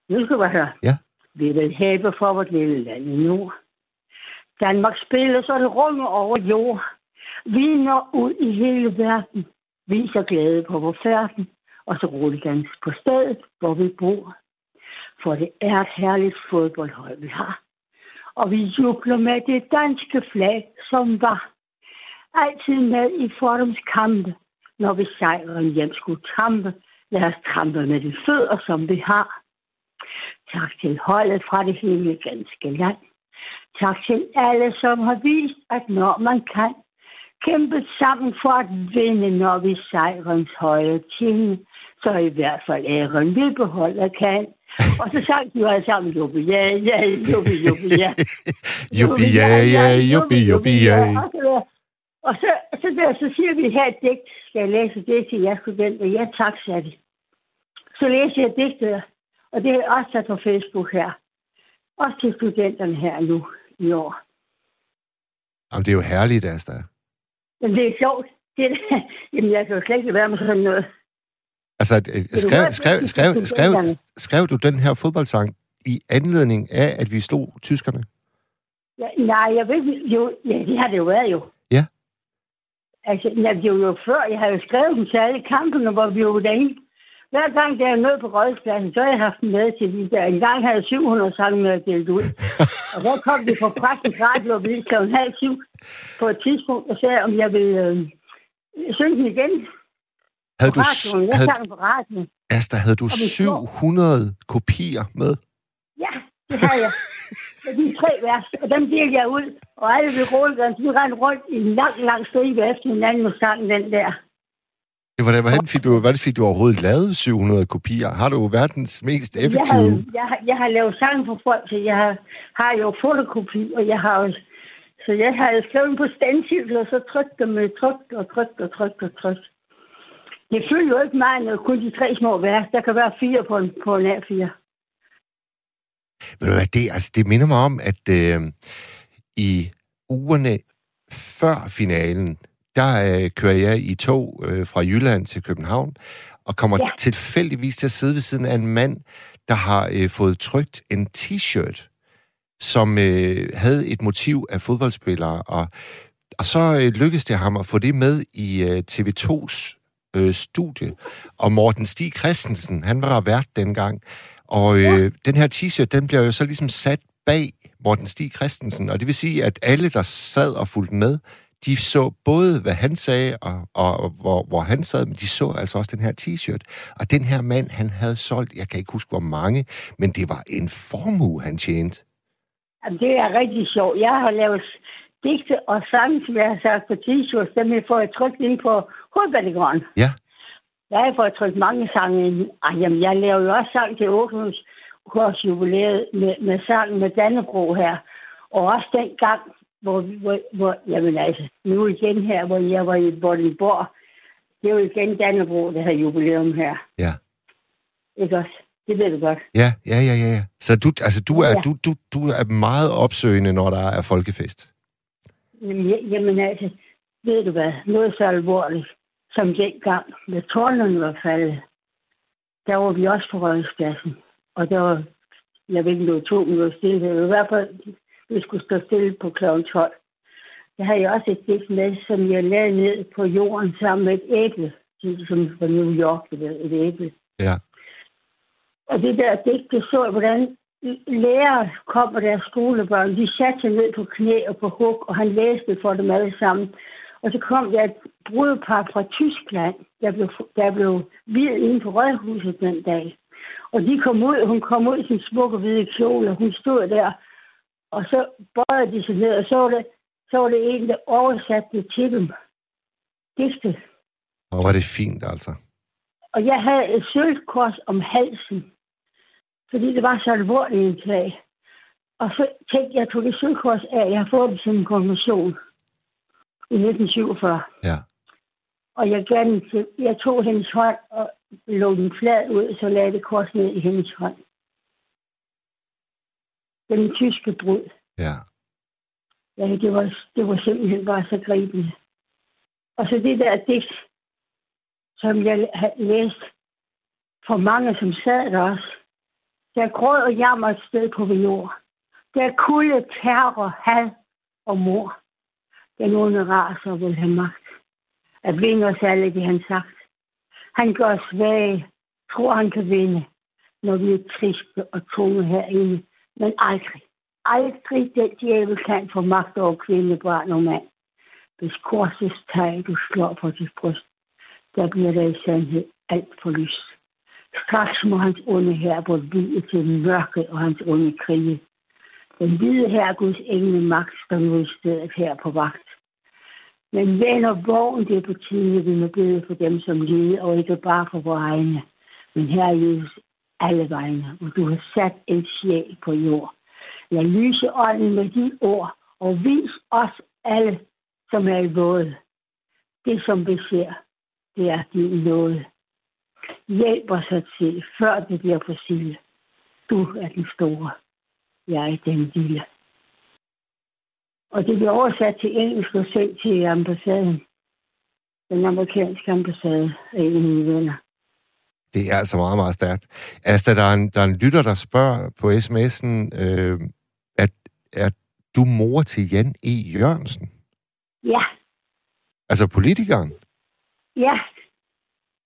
Nu skal du høre. Ja. Vi vil hæbe for vort lille land i nord. Danmark spiller, så det runger over jord. Vi når ud i hele verden. Viser glæde på vores færden. Og så roligt på stedet, hvor vi bor. For det er et herligt fodboldhold, vi har. Og vi jubler med det danske flag, som var. Altid med i fordoms kampe. Når vi sejren hjem skulle trampe. Lad os trampe med de fødder, som vi har. Tak til holdet fra det hele ganske land. Tak til alle, som har vist, at når man kan, kæmpe sammen for at vinde, når vi sejrens høje ting, så i hvert fald æren vi beholder kan. Og så sang de jo alle sammen, jubbi, *laughs* ja, ja, jubbi, jubbi, ja. Juppi, ja, ja, juppi, juppi, ja. Og så, så, der, så siger vi her et digt, skal jeg læse det til jer studenter? Ja, tak, sagde de. Så læser jeg digtet, og det er også sat på Facebook her. Også til studenterne her nu i år. Jamen, det er jo herligt, Asta. Men det er sjovt. Det, er- *laughs* jamen, jeg kan jo slet ikke være med sådan noget. Altså, øh, skrev, skrev, skrev, skrev, skrev du den her fodboldsang i anledning af, at vi slog tyskerne? Ja, nej, jeg ved jo, ja, det har det jo været jo. Ja. Altså, ja, det var jo før, jeg har jo skrevet dem til alle kampene, hvor vi var derinde. Hver gang, der er noget på rådspladsen, så har jeg haft dem med til de der. En gang havde jeg 700 sange med at dele ud. *laughs* og der kom de på pressens radio og ville kl. halv syv på et tidspunkt, og sagde, om jeg ville øh, synge den igen Havde du, radioen. Jeg havde, sang på radioen. Asta, havde du Og vi slår. 700 kopier med? Ja, det har jeg. Med de tre vers, og dem delte jeg ud. Og alle ved rådgøren, de rendte rundt i en lang, lang stribe efter hinanden og sang den der. Hvordan, hvordan, fik du, hvordan fik du overhovedet lavet 700 kopier? Har du verdens mest Jeg har, effektive... jeg, har, jeg har lavet sange for folk, så jeg har, har jo fotokopi, og jeg har jo... Så jeg har skrevet på stencil, og så trykt dem med tryk og tryk og tryk og tryk. Det følger jo ikke meget, når kun de tre små vers. Der kan være fire på en, på en A4. Ved du hvad, det, altså, det minder mig om, at øh, i ugerne før finalen, der øh, kører jeg i tog øh, fra Jylland til København, og kommer ja. Ja. tilfældigvis til at sidde ved siden af en mand, der har øh, fået trykt en t-shirt, som øh, havde et motiv af fodboldspillere, og, og så øh, lykkedes det ham at få det med i øh, TV2's øh, studie, og Morten Stig Christensen, han var vært dengang, og øh, den her t-shirt, den bliver jo så ligesom sat bag Morten Stig Christensen, og det vil sige, at alle, der sad og fulgte med, de så både, hvad han sagde, og, og, og hvor, hvor han sad, men de så altså også den her t-shirt. Og den her mand, han havde solgt, jeg kan ikke huske, hvor mange, men det var en formue, han tjente. Jamen, det er rigtig sjovt. Jeg har lavet digte og sange, som jeg har sagt på t-shirts, dem jeg får jeg trykt ind på hovedbanegården. Ja. Der har jeg fået trykt mange sange ind. Ej, jamen, jeg laver jo også sang til 800 års jubilæet med, med sangen med Dannebro her. Og også dengang hvor, hvor, hvor, jamen altså, nu igen her, hvor jeg var i Vordingborg, det jo igen Dannebro, der har jubilæum her. Ja. Ikke også? Det ved du godt. Ja, ja, ja, ja. Så du, altså, du, er, Ja. du, du, du er meget opsøgende, når der er folkefest. Jamen, ja- Jamen altså, ved du hvad, noget så alvorligt, som dengang, da tårnene var faldet, der var vi også på Rødhuspladsen. Og der var, jeg ved ikke, det var to minutter stille, det var i hvert fald, vi skulle stå stille på kl. 12. Der havde jeg også et digt med, som jeg lagde ned på jorden sammen med et æble, som fra New York, et æble. Ja. Og det der digt, det så jeg, hvordan lærere kom med deres skolebørn. De satte sig ned på knæ og på hug, og han læste for dem alle sammen. Og så kom der et brudepar fra Tyskland, der blev, der blev videt inden for Rødhuset den dag. Og de kom ud, hun kom ud i sin smukke hvide kjole, og hun stod der. Og så bøjede de sig ned, og så var det, så var det en, der oversatte det til dem. Digtet. Og var det fint, altså. Og jeg havde et sølvkors om halsen, fordi det var så alvorligt en klag. Og så tænkte jeg, at jeg tog det sølvkors af. Jeg har fået det som en konfirmation i 1947. Ja. Og jeg, til, jeg tog hendes hånd og lå den flad ud, så lagde det kors ned i hendes hånd. Den tyske brud. Ja. Ja, det var, det var simpelthen bare så gribende. Og så det der digt, som jeg har læst for mange, som sad der også. Der gråd og jammer et sted på jord. Der kulde, terror, had og mor. Den onde raser vil have magt. At vinde os alle, det han sagt. Han gør os svage, tror han kan vinde, når vi er triste og tunge herinde. Men aldrig, aldrig den djævel kan få magt over kvinde, barn og mand. Hvis korsets tag, du slår på dit bryst, der bliver der i sandhed alt for lyst. Straks må hans onde her på vide til mørket og hans onde krige. Den hvide her Guds engle magt står nu i stedet her på vagt. Men venner vågen, det er på tide, vi må bede for dem, som lider, og ikke bare for vores egne. Men her Jesus alle vegne, og du har sat en sjæl på jord. Lad lyse ånden med de ord, og vis os alle, som er i våde. Det, som vi ser, det er din nåde. Hjælp os at se, før det bliver for sille. Du er den store. Jeg er den lille. Og det bliver oversat til engelsk og sendt til ambassaden. Den amerikanske ambassade af en af mine venner. Det er altså meget, meget stærkt. Asta, der er en, der er en lytter, der spørger på sms'en, øh, at er du mor til Jan E. Jørgensen? Ja, Altså politikeren? ja,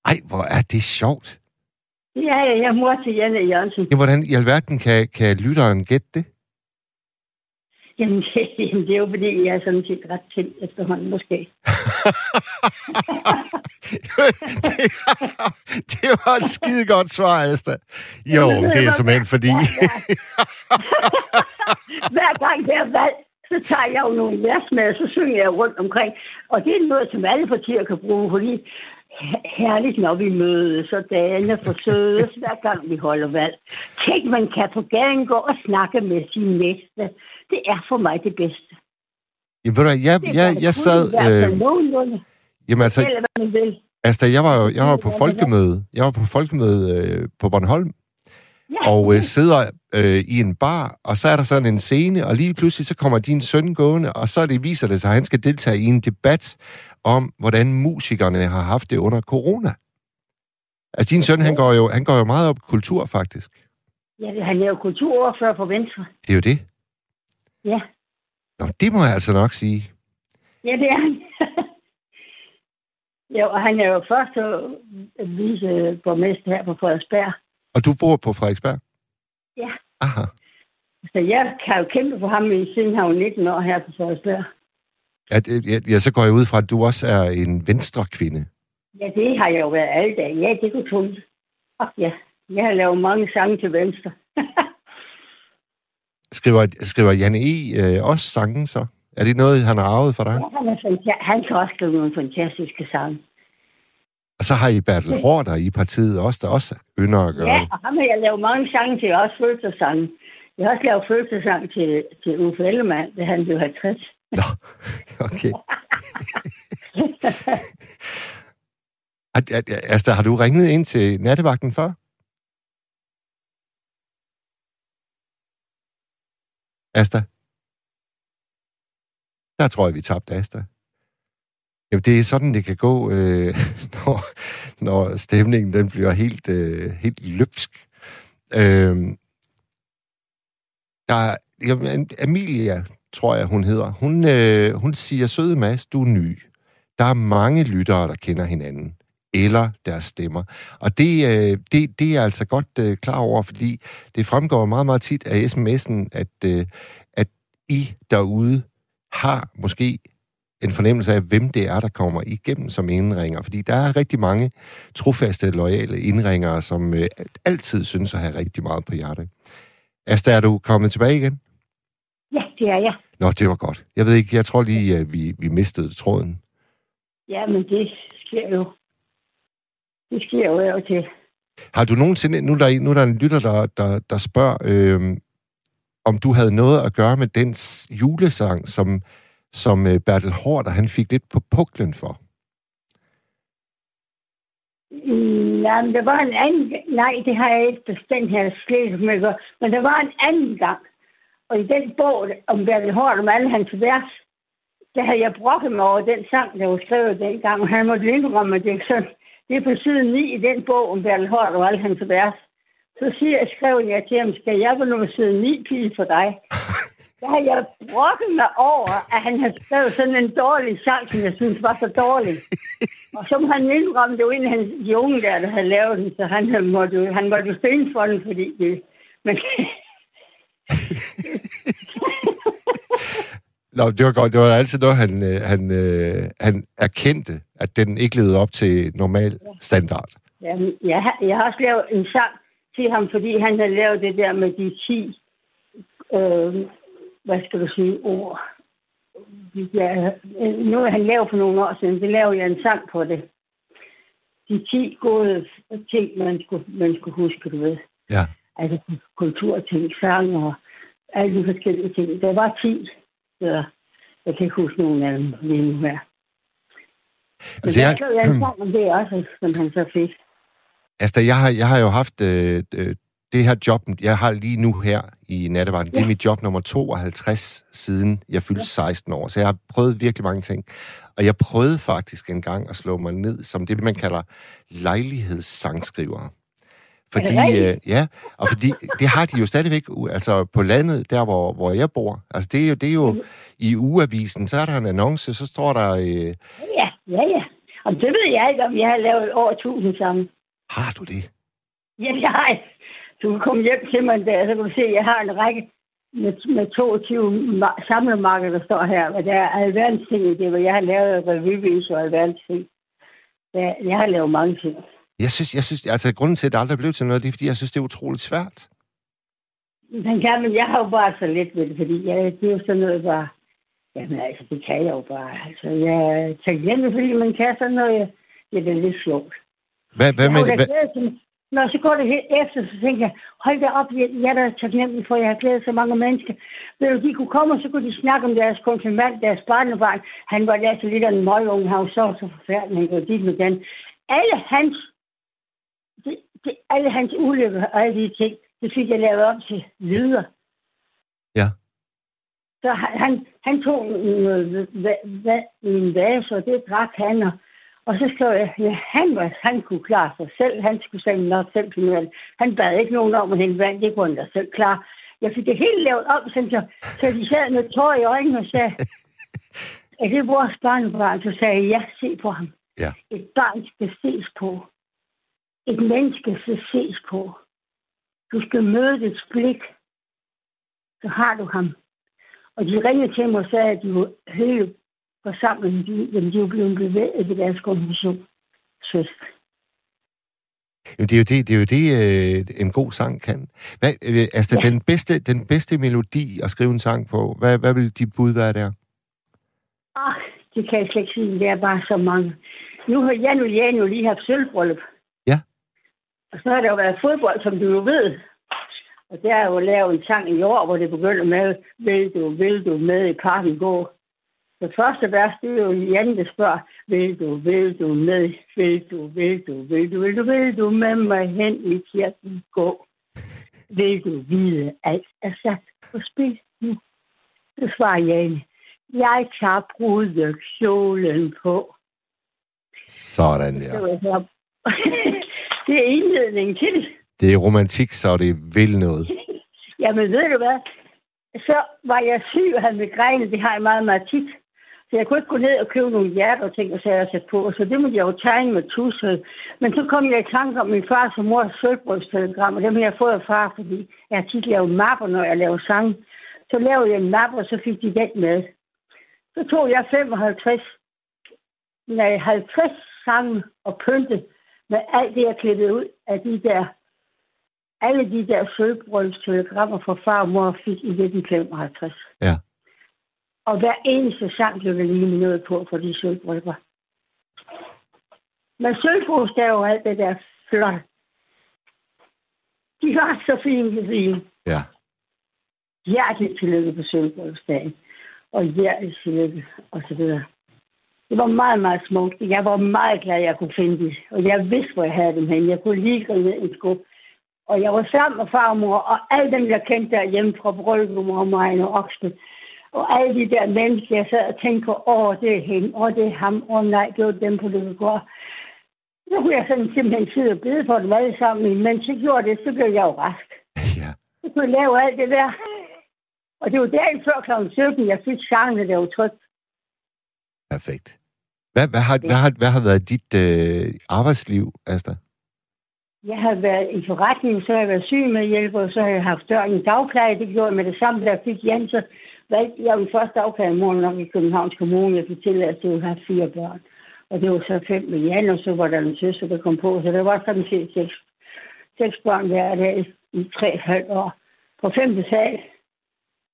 Ej, hvor er det sjovt. ja, jeg er mor til Janne Jørgensen. Ja, hvordan i alverden kan, kan lytteren gætte det? Jamen, det, *laughs* jamen, det er jo fordi, jeg er sådan set ret til efterhånden, måske. det, *laughs* det var et skide godt svar, Asta. Jo, det er simpelthen fordi... *laughs* Hver gang der er valg, så tager jeg jo nogle vers med, og så synger jeg rundt omkring. Og det er noget, som alle partier kan bruge, fordi her- herligt, når vi mødes, og dagene forsødes, hver gang vi holder valg. Tænk, man kan på gaden gå og snakke med sin næste. Det er for mig det bedste. Jamen, ved du, jeg, jeg, jeg det sad... Øh, jamen altså, Eller hvad man vil. Asta, jeg var jo jeg var på folkemøde. Jeg var på folkemøde øh, på Bornholm, Ja, og øh, sidder øh, i en bar, og så er der sådan en scene, og lige pludselig så kommer din søn gående, og så det viser det sig, at han skal deltage i en debat om, hvordan musikerne har haft det under corona. Altså, din søn, han går jo, han går jo meget op i kultur, faktisk. ja, han er jo kulturordfører for Venstre. Det er jo det. Ja, Nå, det må jeg altså nok sige. ja det er han. *laughs* ja, og han er jo første viceborgmester her på Frederiksberg. Og du bor på Frederiksberg? Ja. Aha. Så jeg kan jo kæmpe for ham siden han var 19 år her på Frederiksberg. At, ja, så går jeg ud fra, at du også er en venstre kvinde. Ja, det har jeg jo været alle dage. Ja, det kunne tungt. Og ja, jeg har lavet mange sange til venstre. Skriver, skriver Jan E. Øh, også sange så? Er det noget, han har arvet for dig? ja, han, er han kan også skrive nogle fantastiske sange. Og så har I Bertel Hårder i partiet også, der også ynder at gøre Ja, og ham har jeg lavet mange sange til, også følelsesange. Jeg har også lavet følelsesang til, til Uffe Ellemann, da han blev 50. Nå, *laughs* okay. *laughs* Asta, har du ringet ind til nattevagten før? Asta? Der tror jeg, vi tabte Asta. Jamen, det er sådan, det kan gå, øh, *laughs* når, når stemningen den bliver helt, øh, helt løbsk. Øh, der, jamen, Amelia, tror jeg, hun hedder, hun, øh, hun siger, søde Mads, du er ny. Der er mange lyttere, der kender hinanden eller deres stemmer. Og det, øh, det, det er jeg altså godt øh, klar over, fordi det fremgår meget, meget tit af sms'en, at, øh, at I derude har måske en fornemmelse af, hvem det er, der kommer igennem som indringer. Fordi der er rigtig mange trofaste, lojale indringere, som øh, altid synes at have rigtig meget på hjertet. Asta, er du kommet tilbage igen? Ja, det er jeg. Nå, det var godt. Jeg ved ikke, jeg tror lige, at vi, vi mistede tråden. Ja, men det sker jo. Det sker jo af og til. Har du nogensinde, nu er der, nu er der en lytter, der, der, der spørger, øh, om du havde noget at gøre med den julesang, som, som øh, Bertel Hård, han fik lidt på puklen for? Mm, ja, men der var en anden... Nej, det har jeg ikke bestemt her slet med. Men der var en anden gang. Og i den bog om Bertel Hård, om alle hans vers, der havde jeg brokket mig over den sang, der var skrevet dengang. Og han måtte indrømme, at det er sådan, det er på side 9 i den bog om Bertel Hård og alle hans vers. Så siger jeg, skrev jeg til ham, skal jeg på nummer side 9 pige for dig? *laughs* Der har jeg brokket mig over, at han har skrevet sådan en dårlig sang, som jeg synes var så dårlig. Og så han indrømme, det var en af de unge der, der havde lavet den, så han måtte, han måtte finde for den, fordi det... Men... Nå, det var godt. Det var altid noget, han, øh, han, øh, han erkendte, at den ikke levede op til normal standard. Ja, jeg, har, jeg har også lavet en sang til ham, fordi han har lavet det der med de 10, øh, hvad skal du sige, ord. Ja, noget han lavede for nogle år siden, det lavede jeg en sang på det. De 10 gode ting, man skulle, man skulle huske, du ved. Ja. Altså kulturting, sang og alle de forskellige ting. Der var 10 så jeg kan ikke huske nogen af dem lige nu her. Altså, jeg, jeg, jeg sang om det også, som han så fik. Altså, jeg har, jeg har jo haft øh, øh, det her job, jeg har lige nu her i Nattevagten, ja. det er mit job nummer 52 siden jeg fyldte ja. 16 år. Så jeg har prøvet virkelig mange ting. Og jeg prøvede faktisk en gang at slå mig ned som det, man kalder lejlighedssangskriver. Fordi, øh, ja, og fordi det har de jo stadigvæk, altså på landet, der hvor, hvor jeg bor. Altså det er jo, det er jo i ugeavisen, så er der en annonce, så står der... Øh... Ja, ja, ja. Og det ved jeg ikke, om jeg har lavet over tusind sammen. Har du det? Ja, jeg har. Du kan komme hjem til mig en dag, så kan du se, at jeg har en række med, med 22 samlemarker, der står her. Og der er alverdens ting i det, hvor jeg har lavet revyvis og alverdens ting. Jeg har lavet mange ting. Jeg synes, jeg synes, altså grunden til, at det aldrig blev til noget, det er, fordi jeg synes, det er utroligt svært. Men kan, men jeg har jo bare så lidt ved det, fordi jeg, det er jo sådan noget bare... Jamen altså, det kan jeg jo bare. Altså, jeg tænker hjem, fordi man kan sådan noget, ja, det er lidt sjovt. Hvad, hvad med det? Når så går det helt efter, så tænker jeg, hold da op, jeg er da taknemmelig for, at jeg har glædet så mange mennesker. Ved du, de kunne komme, og så kunne de snakke om deres konfirmand, deres barnebarn. Han var der så lidt af en møgunge, han var så, så forfærdelig, han går dit med den. Alle hans det, alle hans ulykker og alle de ting, det fik jeg lavet om til lyder. Ja. Så han, han tog en vase, og det drak han, og, og så skrev jeg, ja, han, var, han kunne klare sig selv. Han skulle selv nok selv finde ud Han bad ikke nogen om at hente vand, det kunne han da selv klare. Jeg fik det helt lavet om, så, jeg, så de sad med tår i øjnene og sagde, er det vores barnebarn? Så sagde jeg, ja, se på ham. Ja. Et barn skal ses på et menneske skal ses på. Du skal møde dets blik. Så har du ham. Og de ringede til mig og sagde, at de var hele forsamlingen, de, de var blevet bevæget ved deres konfirmation. Jamen, det er jo det, det, er jo det øh, en god sang kan. Hvad, øh, altså, ja. den, bedste, den bedste melodi at skrive en sang på, hvad, hvad vil dit bud være der? Ah, det kan jeg slet ikke sige. Det er bare så mange. Nu har Jan og Jan jo lige haft sølvbrøllup. Og så har der jo været fodbold, som du jo ved. Og der er jo lavet en sang i år, hvor det begynder med, vil du, vil du med i parken gå. Det første vers, det er jo Jan, der spørger, vil du, vil du med, vil du, vil du, vil du, vil du, vil du med mig hen i kirken gå? Vil du vide, alt er sat på spil nu? Det svarer Jan. Jeg tager brudet kjolen på. Sådan, ja. det er indledningen til. Det er romantik, så det vil noget. *laughs* Jamen, ved du hvad? Så var jeg syg og havde migræne. Det har jeg meget, meget tit. Så jeg kunne ikke gå ned og købe nogle hjerter og ting og sager at sætte på. Så det måtte jeg jo tegne med tusser. Men så kom jeg i tanke om min fars og mors sølvbrødstelegram, og dem har jeg fået af far, fordi jeg har tit lavet mapper, når jeg laver sang. Så lavede jeg en map, og så fik de den med. Så tog jeg 55, nej, 50 sange og pynte med alt det, jeg klippede ud af de der, alle de der sølvbrødstelegrammer fra far og mor fik i 1955. Ja. Og hver eneste sang blev der lige noget på for de sølvbrødre. Men sølvbogstaver og alt det der flot. De var så fine, fine. Ja. Hjerteligt tillykke på sølvbrødsdagen. Og hjerteligt tillykke, og så videre. Det var meget, meget smukt. Jeg var meget glad, at jeg kunne finde det. Og jeg vidste, hvor jeg havde dem hen. Jeg kunne lige i en skub. Og jeg var sammen med farmor, og alle dem, jeg kendte derhjemme fra Brygge og mig og Oksted. Og alle de der mennesker, jeg sad og tænkte på, åh, det er hende, åh, det er ham, åh nej, det var dem på det går. Så kunne jeg sådan simpelthen sidde og bede for dem alle sammen. Men så gjorde det, så blev jeg jo rask. *laughs* Ja. Så kunne jeg lave alt det der. Og det var dagen før kl. 17, jeg fik sangene, der var trygt. Perfekt. Hvad, hvad, har, hvad, har, hvad har været dit øh, arbejdsliv, Asta? Jeg har været i forretning, så har jeg været syg med hjælp, og så har jeg haft døren i dagpleje. Det gjorde jeg med det samme, der fik Jan, så valgte jeg min første dagpleje morgen nok i Københavns Kommune. Jeg fik tilladelse til at have fire børn. Og det var så fem med Jan, og så var der en søster, der kom på. Så der var sådan set seks, seks børn hver dag i tre halv år. På femte sal.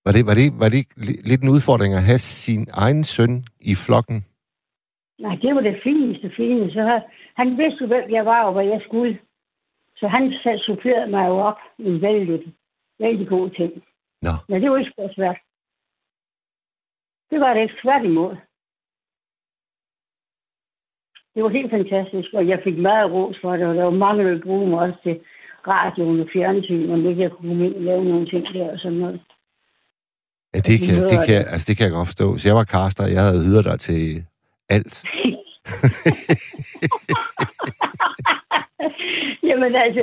Var det, var, det, var det lidt en udfordring at have sin egen søn i flokken? Nej, det var det fineste, fine. Så han, han vidste, hvem jeg var og hvad jeg skulle. Så han supplerede mig jo op i en vældig, vældig god ting. Nå. Men det var ikke så svært. Det var det ikke svært imod. Det var helt fantastisk, og jeg fik meget ros for det, og der var mange, der bruge mig også til radioen og fjernsyn, og ikke jeg kunne komme ind og lave nogle ting der og sådan noget. Ja, det kan, det, kan, altså, det kan jeg godt forstå. Så jeg var kaster, jeg havde hyret dig til alt. *laughs* Jamen altså,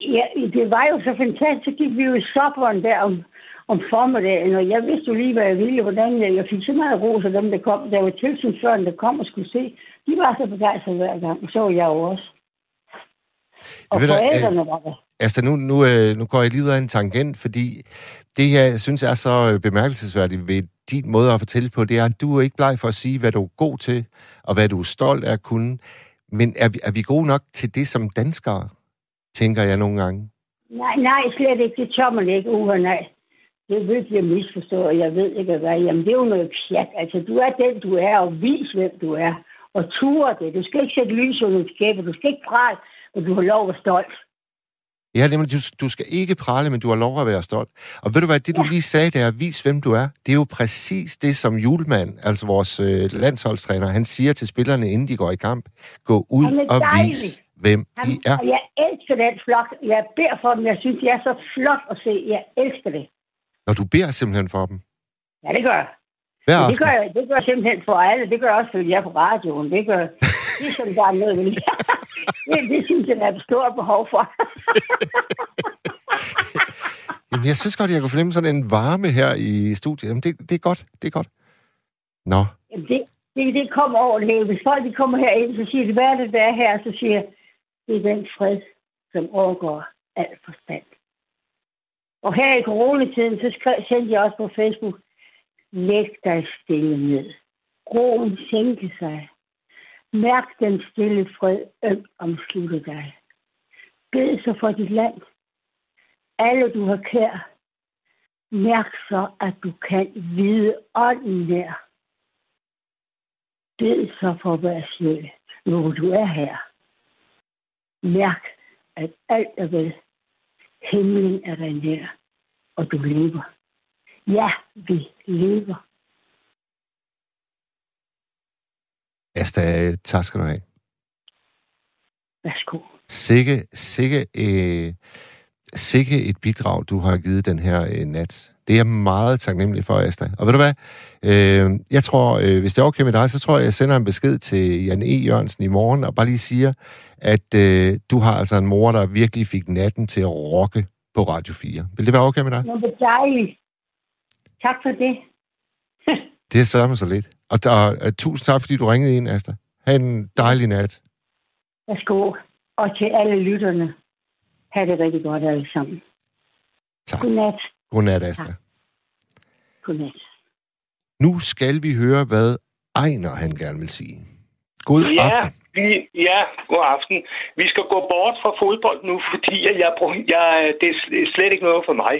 ja, det var jo så fantastisk. Så gik vi jo i sopperen der om, om formiddagen, og jeg vidste jo lige, hvad jeg ville, hvordan jeg, jeg fik så meget ros af dem, der kom. Der var tilsynsføren, der kom og skulle se. De var så begejstrede hver gang, og så var jeg jo også. Og Ved forældrene øh, var der. Altså, nu, nu, øh, nu går jeg lige ud af en tangent, fordi det, jeg synes er så øh, bemærkelsesværdigt ved din måde at fortælle på, det er, at du er ikke bleg for at sige, hvad du er god til, og hvad du er stolt af at kunne. Men er vi, er vi gode nok til det som danskere, tænker jeg nogle gange? Nej, nej, slet ikke. Det tør man ikke. uha, nej. Det er virkelig misforstået, og jeg ved ikke, hvad. Jamen, det er jo noget pjat. Altså, du er den, du er, og vis, hvem du er. Og ture det. Du skal ikke sætte lys under skæbet. Du skal ikke prale, men du har lov at være stolt. Ja, nemlig, du, du skal ikke prale, men du har lov at være stolt. Og ved du hvad, det du lige sagde der, vis hvem du er, det er jo præcis det, som Julemand, altså vores øh, landsholdstræner, han siger til spillerne, inden de går i kamp. Gå ud og dejlig. vis, hvem Han, I er. Og jeg elsker den flok. Jeg beder for dem. Jeg synes, det er så flot at se. Jeg elsker det. Når du beder simpelthen for dem. Ja, det gør jeg. Hver Det gør, jeg, det gør jeg simpelthen for alle. Det gør jeg også, fordi jeg er på radioen. Det gør *laughs* sådan, der er noget ved *laughs* det. det. Det synes jeg, der er et stort behov for. *laughs* Jamen, jeg synes godt, jeg kunne fornemme sådan en varme her i studiet. Jamen, det, det er godt, det er godt. Nå, Jamen, det, det, det kommer over det hele. Hvis folk de kommer herind, så siger de, hvad er det, der er her? Så siger jeg, det er den fred, som overgår alt forstand. Og her i coronatiden, så skrev, sendte jeg også på Facebook, læg dig stille ned. Roen sænke sig. Mærk den stille fred, øm omslutte dig. Bed så for dit land. Alle du har kær. Mærk så, at du kan vide ånden nær. Bed så for hver sjæl, nu du er her. Mærk, at alt er vel. Himlen er dig nær, og du lever. Ja, vi lever. Asta, tak skal du have. Værsgo. Sikke, sikke, øh, sikke et bidrag, du har givet den her øh, nat. Det er jeg meget taknemmelig for, Asta. Og ved du hvad? Øh, jeg tror, øh, hvis det er okay med dig, så tror jeg, jeg sender en besked til Jan E. Jørgensen i morgen, og bare lige siger, at øh, du har altså en mor, der virkelig fik natten til at rocke på Radio 4. Vil det være okay med dig? Nå, det er dejligt. Tak for det. Det er sørme så lidt. Og, og, og tusind tak, fordi du ringede ind, Asta. Ha' en dejlig nat. Værsgo. Og til alle lytterne. Ha' det rigtig godt alle sammen. Tak. Godnat. Godnat, Asta. Godnat. Nu skal vi høre, hvad Ejner han gerne vil sige. God Ja, aften. vi, ja, god aften. Vi skal gå bort fra fodbold nu, fordi jeg, jeg, jeg, det er slet ikke noget for mig.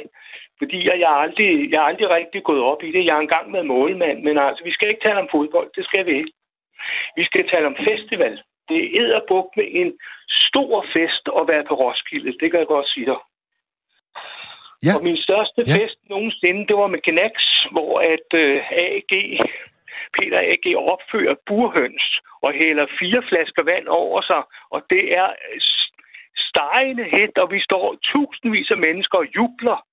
Fordi jeg, jeg, er aldrig, jeg er aldrig rigtig gået op i det. Jeg har engang været målmand, men altså, vi skal ikke tale om fodbold. Det skal vi ikke. Vi skal tale om festival. Det er edderbuk med en stor fest at være på Roskilde. Det kan jeg godt sige dig. Ja. Og min største Ja. fest nogensinde, det var med Gnax, hvor at øh, AG, Peter AG opfører burhøns og hælder fire flasker vand over sig. Og det er s- stegende hit, og vi står tusindvis af mennesker og jubler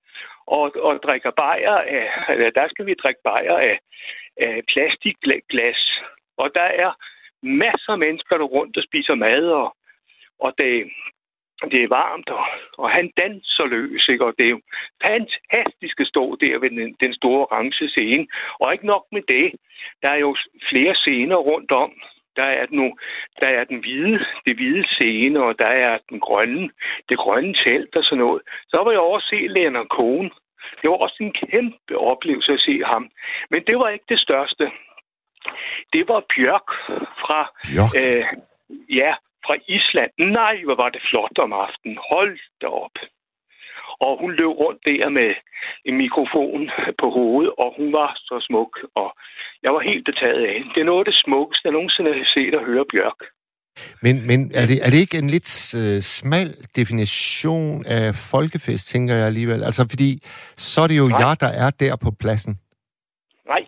og, og drikker bajer af, eller der skal vi drikke bajer af, af plastikglas. Og der er masser af mennesker, der rundt og spiser mad, og, og det, det er varmt, og, og han danser løs, ikke? og det er jo fantastisk at stå der ved den, den store orange scene. Og ikke nok med det, der er jo flere scener rundt om. Der er, den, der er den hvide, det hvide scene, og der er den grønne, det grønne telt og sådan noget. Så var jeg over at se Leonard Cohen. Det var også en kæmpe oplevelse at se ham. Men det var ikke det største. Det var Bjørk fra Bjørk. Øh, ja, fra Island. Nej, hvor var det flot om aftenen. Hold da op. Og hun løb rundt der med en mikrofon på hovedet, og hun var så smuk. Og jeg var helt betaget af hende. Det er noget af det smukkeste, jeg nogensinde har set og høre Bjørk. Men, men er, det, er det ikke en lidt øh, smal definition af folkefest, tænker jeg alligevel? Altså, fordi så er det jo Nej. jer, der er der på pladsen. Nej,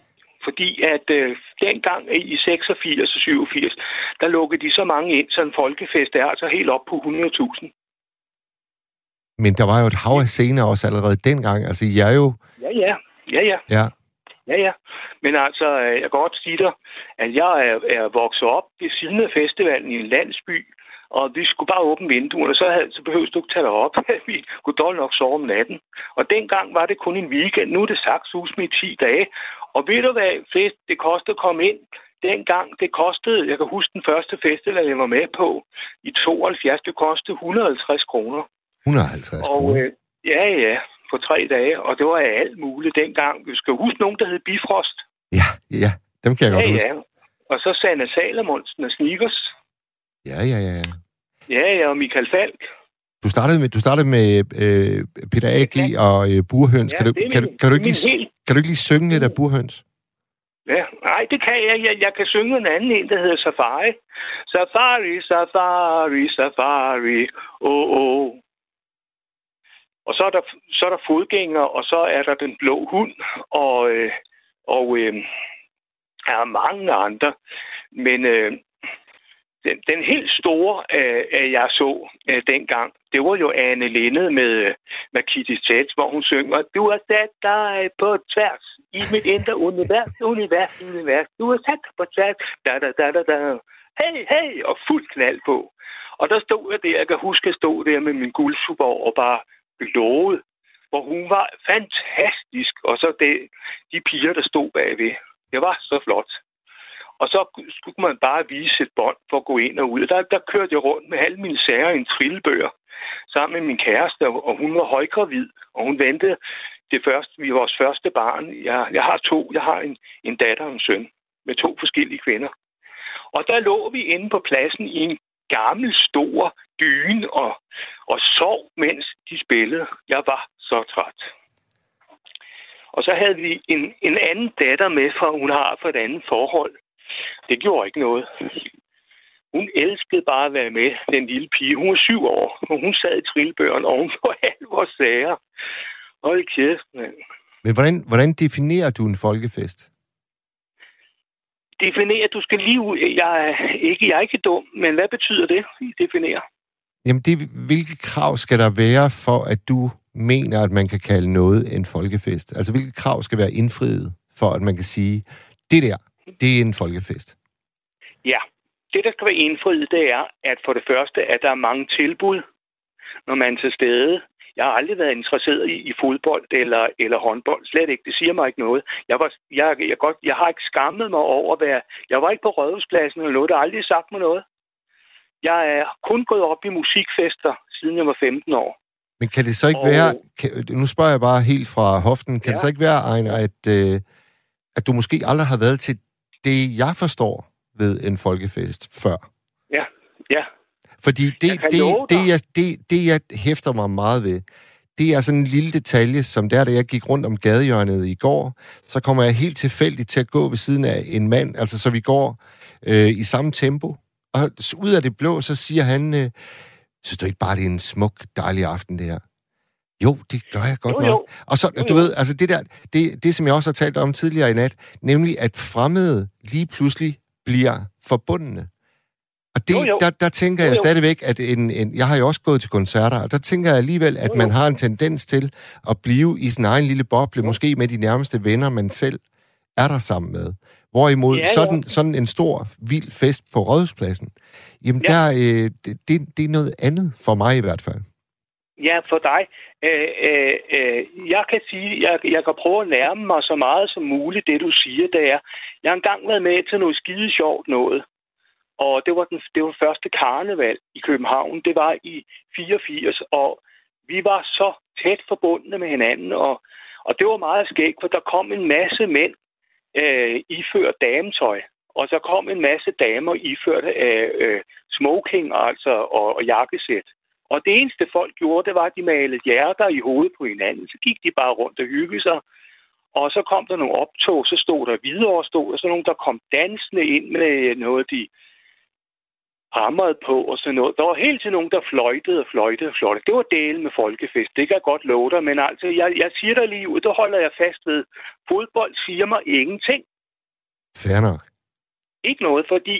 fordi at øh, dengang i 86 og 87, der lukkede de så mange ind, så en folkefest er altså helt op på 100.000. Men der var jo et hav af scener også allerede dengang. Altså, I er jo... Ja, ja. Ja, ja. Ja, Ja, ja. Men altså, øh, jeg kan godt sige dig, at jeg er, er vokset op ved siden af festivalen i en landsby, og vi skulle bare åbne vinduerne, så, havde, så behøvede du ikke tage dig op. *laughs* vi kunne dårligt nok sove om natten. Og dengang var det kun en weekend. Nu er det sagt sus med 10 dage. Og ved du hvad, fest, det kostede at komme ind. Dengang, det kostede, jeg kan huske den første festival, jeg var med på, i 72, det kostede 150 kroner. 150 Og kroner. øh, ja, ja, på tre dage. Og det var alt muligt dengang. Vi skal huske nogen, der hed Bifrost. Ja, ja, dem kan jeg Ja, godt huske. ja. Og så Sanne Salomonsen og Snickers. Ja, ja, ja. ja. Ja, ja, og Michael Falk. Du startede med, du startede med øh, Peter A.G. og øh, Burhøns. Ja, kan, du, er kan, du, min- kan, du ikke min lige, helt- kan du ikke lige synge lidt af Burhøns? Ja, nej, det kan jeg. jeg. Jeg kan synge en anden en, der hedder Safari. Safari, safari, safari, oh, oh. Og så er, der, så er der fodgænger, og så er der den blå hund, og, øh, og øh, er mange andre. Men øh, den, den helt store, øh, øh jeg så øh, dengang, det var jo Anne Linde med, øh, med Kitty Tets, hvor hun synger, du har sat dig på tværs i mit indre univers, univers, univers. Du har sat dig på tværs, da, da, da, da, da. Hey, hey, og fuld knald på. Og der stod jeg der, jeg kan huske, jeg stod der med min guldsuper og bare glåede, hvor hun var fantastisk. Og så det, de piger, der stod bagved. Det var så flot. Og så skulle man bare vise et bånd for at gå ind og ud. Og der, der kørte jeg rundt med alle mine sager i en trillebør sammen med min kæreste, og hun var højgravid, og hun ventede det første, vi var vores første barn. Jeg, jeg har to. Jeg har en, en datter og en søn med to forskellige kvinder. Og der lå vi inde på pladsen i en gammel, stor dyne og, og sov, mens de spillede. Jeg var så træt. Og så havde vi en, en anden datter med, for hun har for et andet forhold. Det gjorde ikke noget. Hun elskede bare at være med, den lille pige. Hun var syv år, og hun sad i trillebøren oven på *laughs* alle vores sager. Hold kæft, mand. Men hvordan, hvordan definerer du en folkefest? definere, du skal lige ud. Jeg er ikke, jeg er ikke dum, men hvad betyder det, definere? Jamen, det, hvilke krav skal der være for, at du mener, at man kan kalde noget en folkefest? Altså, hvilke krav skal være indfriet for, at man kan sige, det der, det er en folkefest? Ja, det, der skal være indfriet, det er, at for det første, at der er mange tilbud, når man er til stede. Jeg har aldrig været interesseret i, i fodbold eller, eller håndbold. Slet ikke. Det siger mig ikke noget. Jeg, var, jeg, jeg, godt, jeg har ikke skammet mig over at være... Jeg var ikke på Rådhuspladsen eller noget. Der har aldrig sagt mig noget. Jeg er kun gået op i musikfester, siden jeg var 15 år. Men kan det så ikke og... være... Kan, nu spørger jeg bare helt fra hoften. Kan ja. det så ikke være, Ejner, at, øh, at du måske aldrig har været til det, jeg forstår ved en folkefest før? Ja, ja. Fordi det, det, det, det, jeg, det, det, jeg hæfter mig meget ved, det er sådan en lille detalje, som der, da jeg gik rundt om gadehjørnet i går, så kommer jeg helt tilfældigt til at gå ved siden af en mand, altså så vi går øh, i samme tempo. Og ud af det blå, så siger han, øh, synes du ikke bare, det er en smuk, dejlig aften, det her? Jo, det gør jeg godt jo, nok. Jo. Og så, du ved, altså det der, det, det som jeg også har talt om tidligere i nat, nemlig at fremmede lige pludselig bliver forbundne. Og det, jo, jo. Der, der tænker jo, jo. jeg stadigvæk, at en, en, jeg har jo også gået til koncerter, og der tænker jeg alligevel, at jo, jo. man har en tendens til at blive i sin egen lille boble, måske med de nærmeste venner, man selv er der sammen med. Hvorimod ja, sådan, sådan en stor, vild fest på Rådhuspladsen, jamen ja. der, øh, det, det er noget andet for mig i hvert fald. Ja, for dig. Øh, øh, øh, jeg kan sige, jeg, jeg kan prøve at nærme mig så meget som muligt, det du siger, det er, jeg har engang været med til noget skide sjovt noget. Og det var den det var første karneval i København. Det var i 84, og vi var så tæt forbundne med hinanden, og, og det var meget skægt, for der kom en masse mænd øh, iført dametøj, og så kom en masse damer iført af øh, smoking altså, og, og jakkesæt. Og det eneste folk gjorde, det var, at de malede hjerter i hovedet på hinanden. Så gik de bare rundt og hyggede sig. Og så kom der nogle optog, så stod der videre, stod der så nogen, der kom dansende ind med noget, de hamrede på og sådan noget. Der var helt til nogen, der fløjtede og fløjtede og fløjtede. Det var delen med folkefest. Det kan jeg godt love dig. Men altså, jeg, jeg siger dig lige ud, der holder jeg fast ved. Fodbold siger mig ingenting. Fair nok. Ikke noget, fordi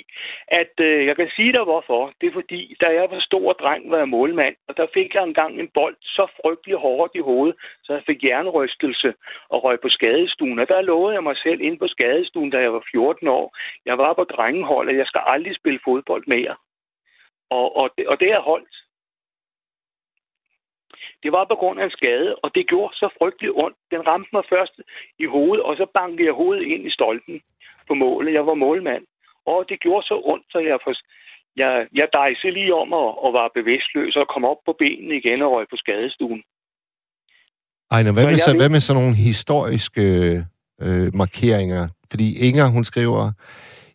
at øh, jeg kan sige dig hvorfor. Det er fordi, da jeg var stor dreng, var jeg målmand, og der fik jeg engang en bold så frygtelig hårdt i hovedet, så jeg fik jernrystelse og røg på skadestuen. Og der lovede jeg mig selv ind på skadestuen, da jeg var 14 år. Jeg var på drengehold, og jeg skal aldrig spille fodbold mere. Og, og, det, og det er holdt. Det var på grund af en skade, og det gjorde så frygteligt ondt. Den ramte mig først i hovedet, og så bankede jeg hovedet ind i stolpen på målet. Jeg var målmand. Og det gjorde så ondt, så jeg, for, jeg, jeg dejsede lige om og, og var bevidstløs og kom op på benene igen og røg på skadestuen. Ejner, hvad, med, så, hvad med sådan nogle historiske øh, markeringer? Fordi Inger, hun skriver,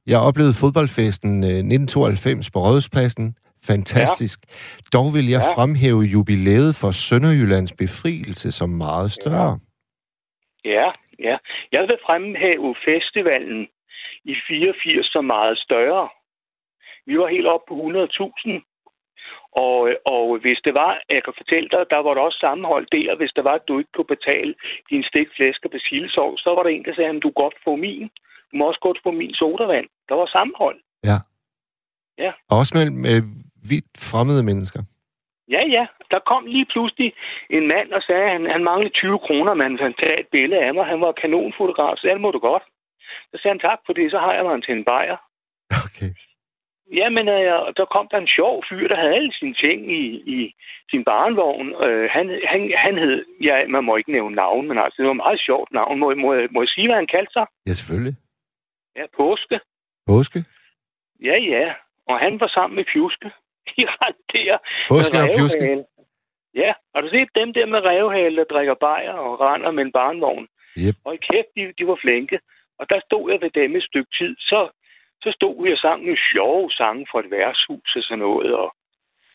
jeg oplevede fodboldfesten 1992 øh, på Rådhuspladsen. Fantastisk. Ja. Dog vil jeg ja. fremhæve jubilæet for Sønderjyllands befrielse som meget større. Ja. ja, ja. Jeg vil fremhæve festivalen i 84 som meget større. Vi var helt oppe på 100.000. Og, og hvis det var, jeg kan fortælle dig, der var der også sammenhold der, hvis det var, at du ikke kunne betale din stik flæsk og persillesov, så var der en, der sagde, at du godt få min. Du må også godt få min sodavand. Der var sammenhold. Ja. Ja. Også mellem øh, vidt fremmede mennesker. Ja, ja. Der kom lige pludselig en mand og sagde, at han, han manglede 20 kroner, men han tage et billede af mig. Han var kanonfotograf, så det må du godt. Så sagde han tak for det, så har jeg mig til en bajer. Okay. Jamen, øh, der kom der en sjov fyr, der havde alle sine ting i, i sin barnvogn. Øh, han, han, han hed, ja, man må ikke nævne navn, men altså, det var et meget sjovt navn. Må, må, må jeg sige, hvad han kaldte sig? Ja, selvfølgelig. Ja, Påske. Påske? Ja, ja. Og han var sammen med Pjuske. *laughs* De der. Påske og Pjuske? Ja, har du set dem der med revhale, der drikker bajer og render med en barnvogn? Yep. Og i kæft, de, de var flinke. Og der stod jeg ved dem et stykke tid, så, så stod vi og sang en sjove sange fra et værtshus og sådan noget. Og,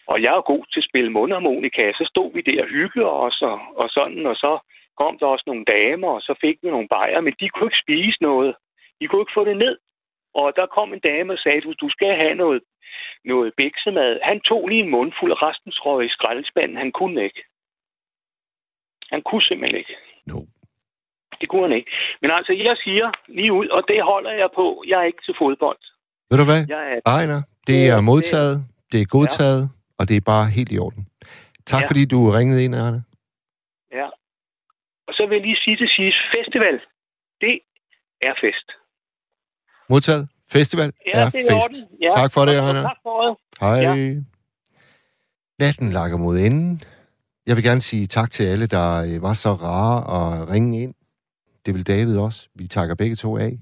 og jeg er god til at spille mundharmonika, så stod vi der og hyggede os og, og sådan, og så kom der også nogle damer, og så fik vi nogle bajer, men de kunne ikke spise noget. De kunne ikke få det ned. Og der kom en dame og sagde, du, du skal have noget, noget biksemad. Han tog lige en mundfuld, af resten tror i skraldespanden. Han kunne ikke. Han kunne simpelthen ikke. No. Det kunne han ikke. Men altså, jeg siger lige ud, og det holder jeg på, jeg er ikke til fodbold. Ved du hvad? Jeg er, Ejner, det er modtaget, det er godtaget, og det er bare helt i orden. Tak Ja. fordi du ringede ind, Arne. ja. Og så vil jeg lige sige til sidst, festival, det er fest. Modtaget. Festival Ja, er det er fest. Ja. Tak for det, Arne. Tak for det. Hej. Ja. Natten lakker mod enden. Jeg vil gerne sige tak til alle, der øh, var så rare at ringe ind. Det vil David også. Vi takker begge to af.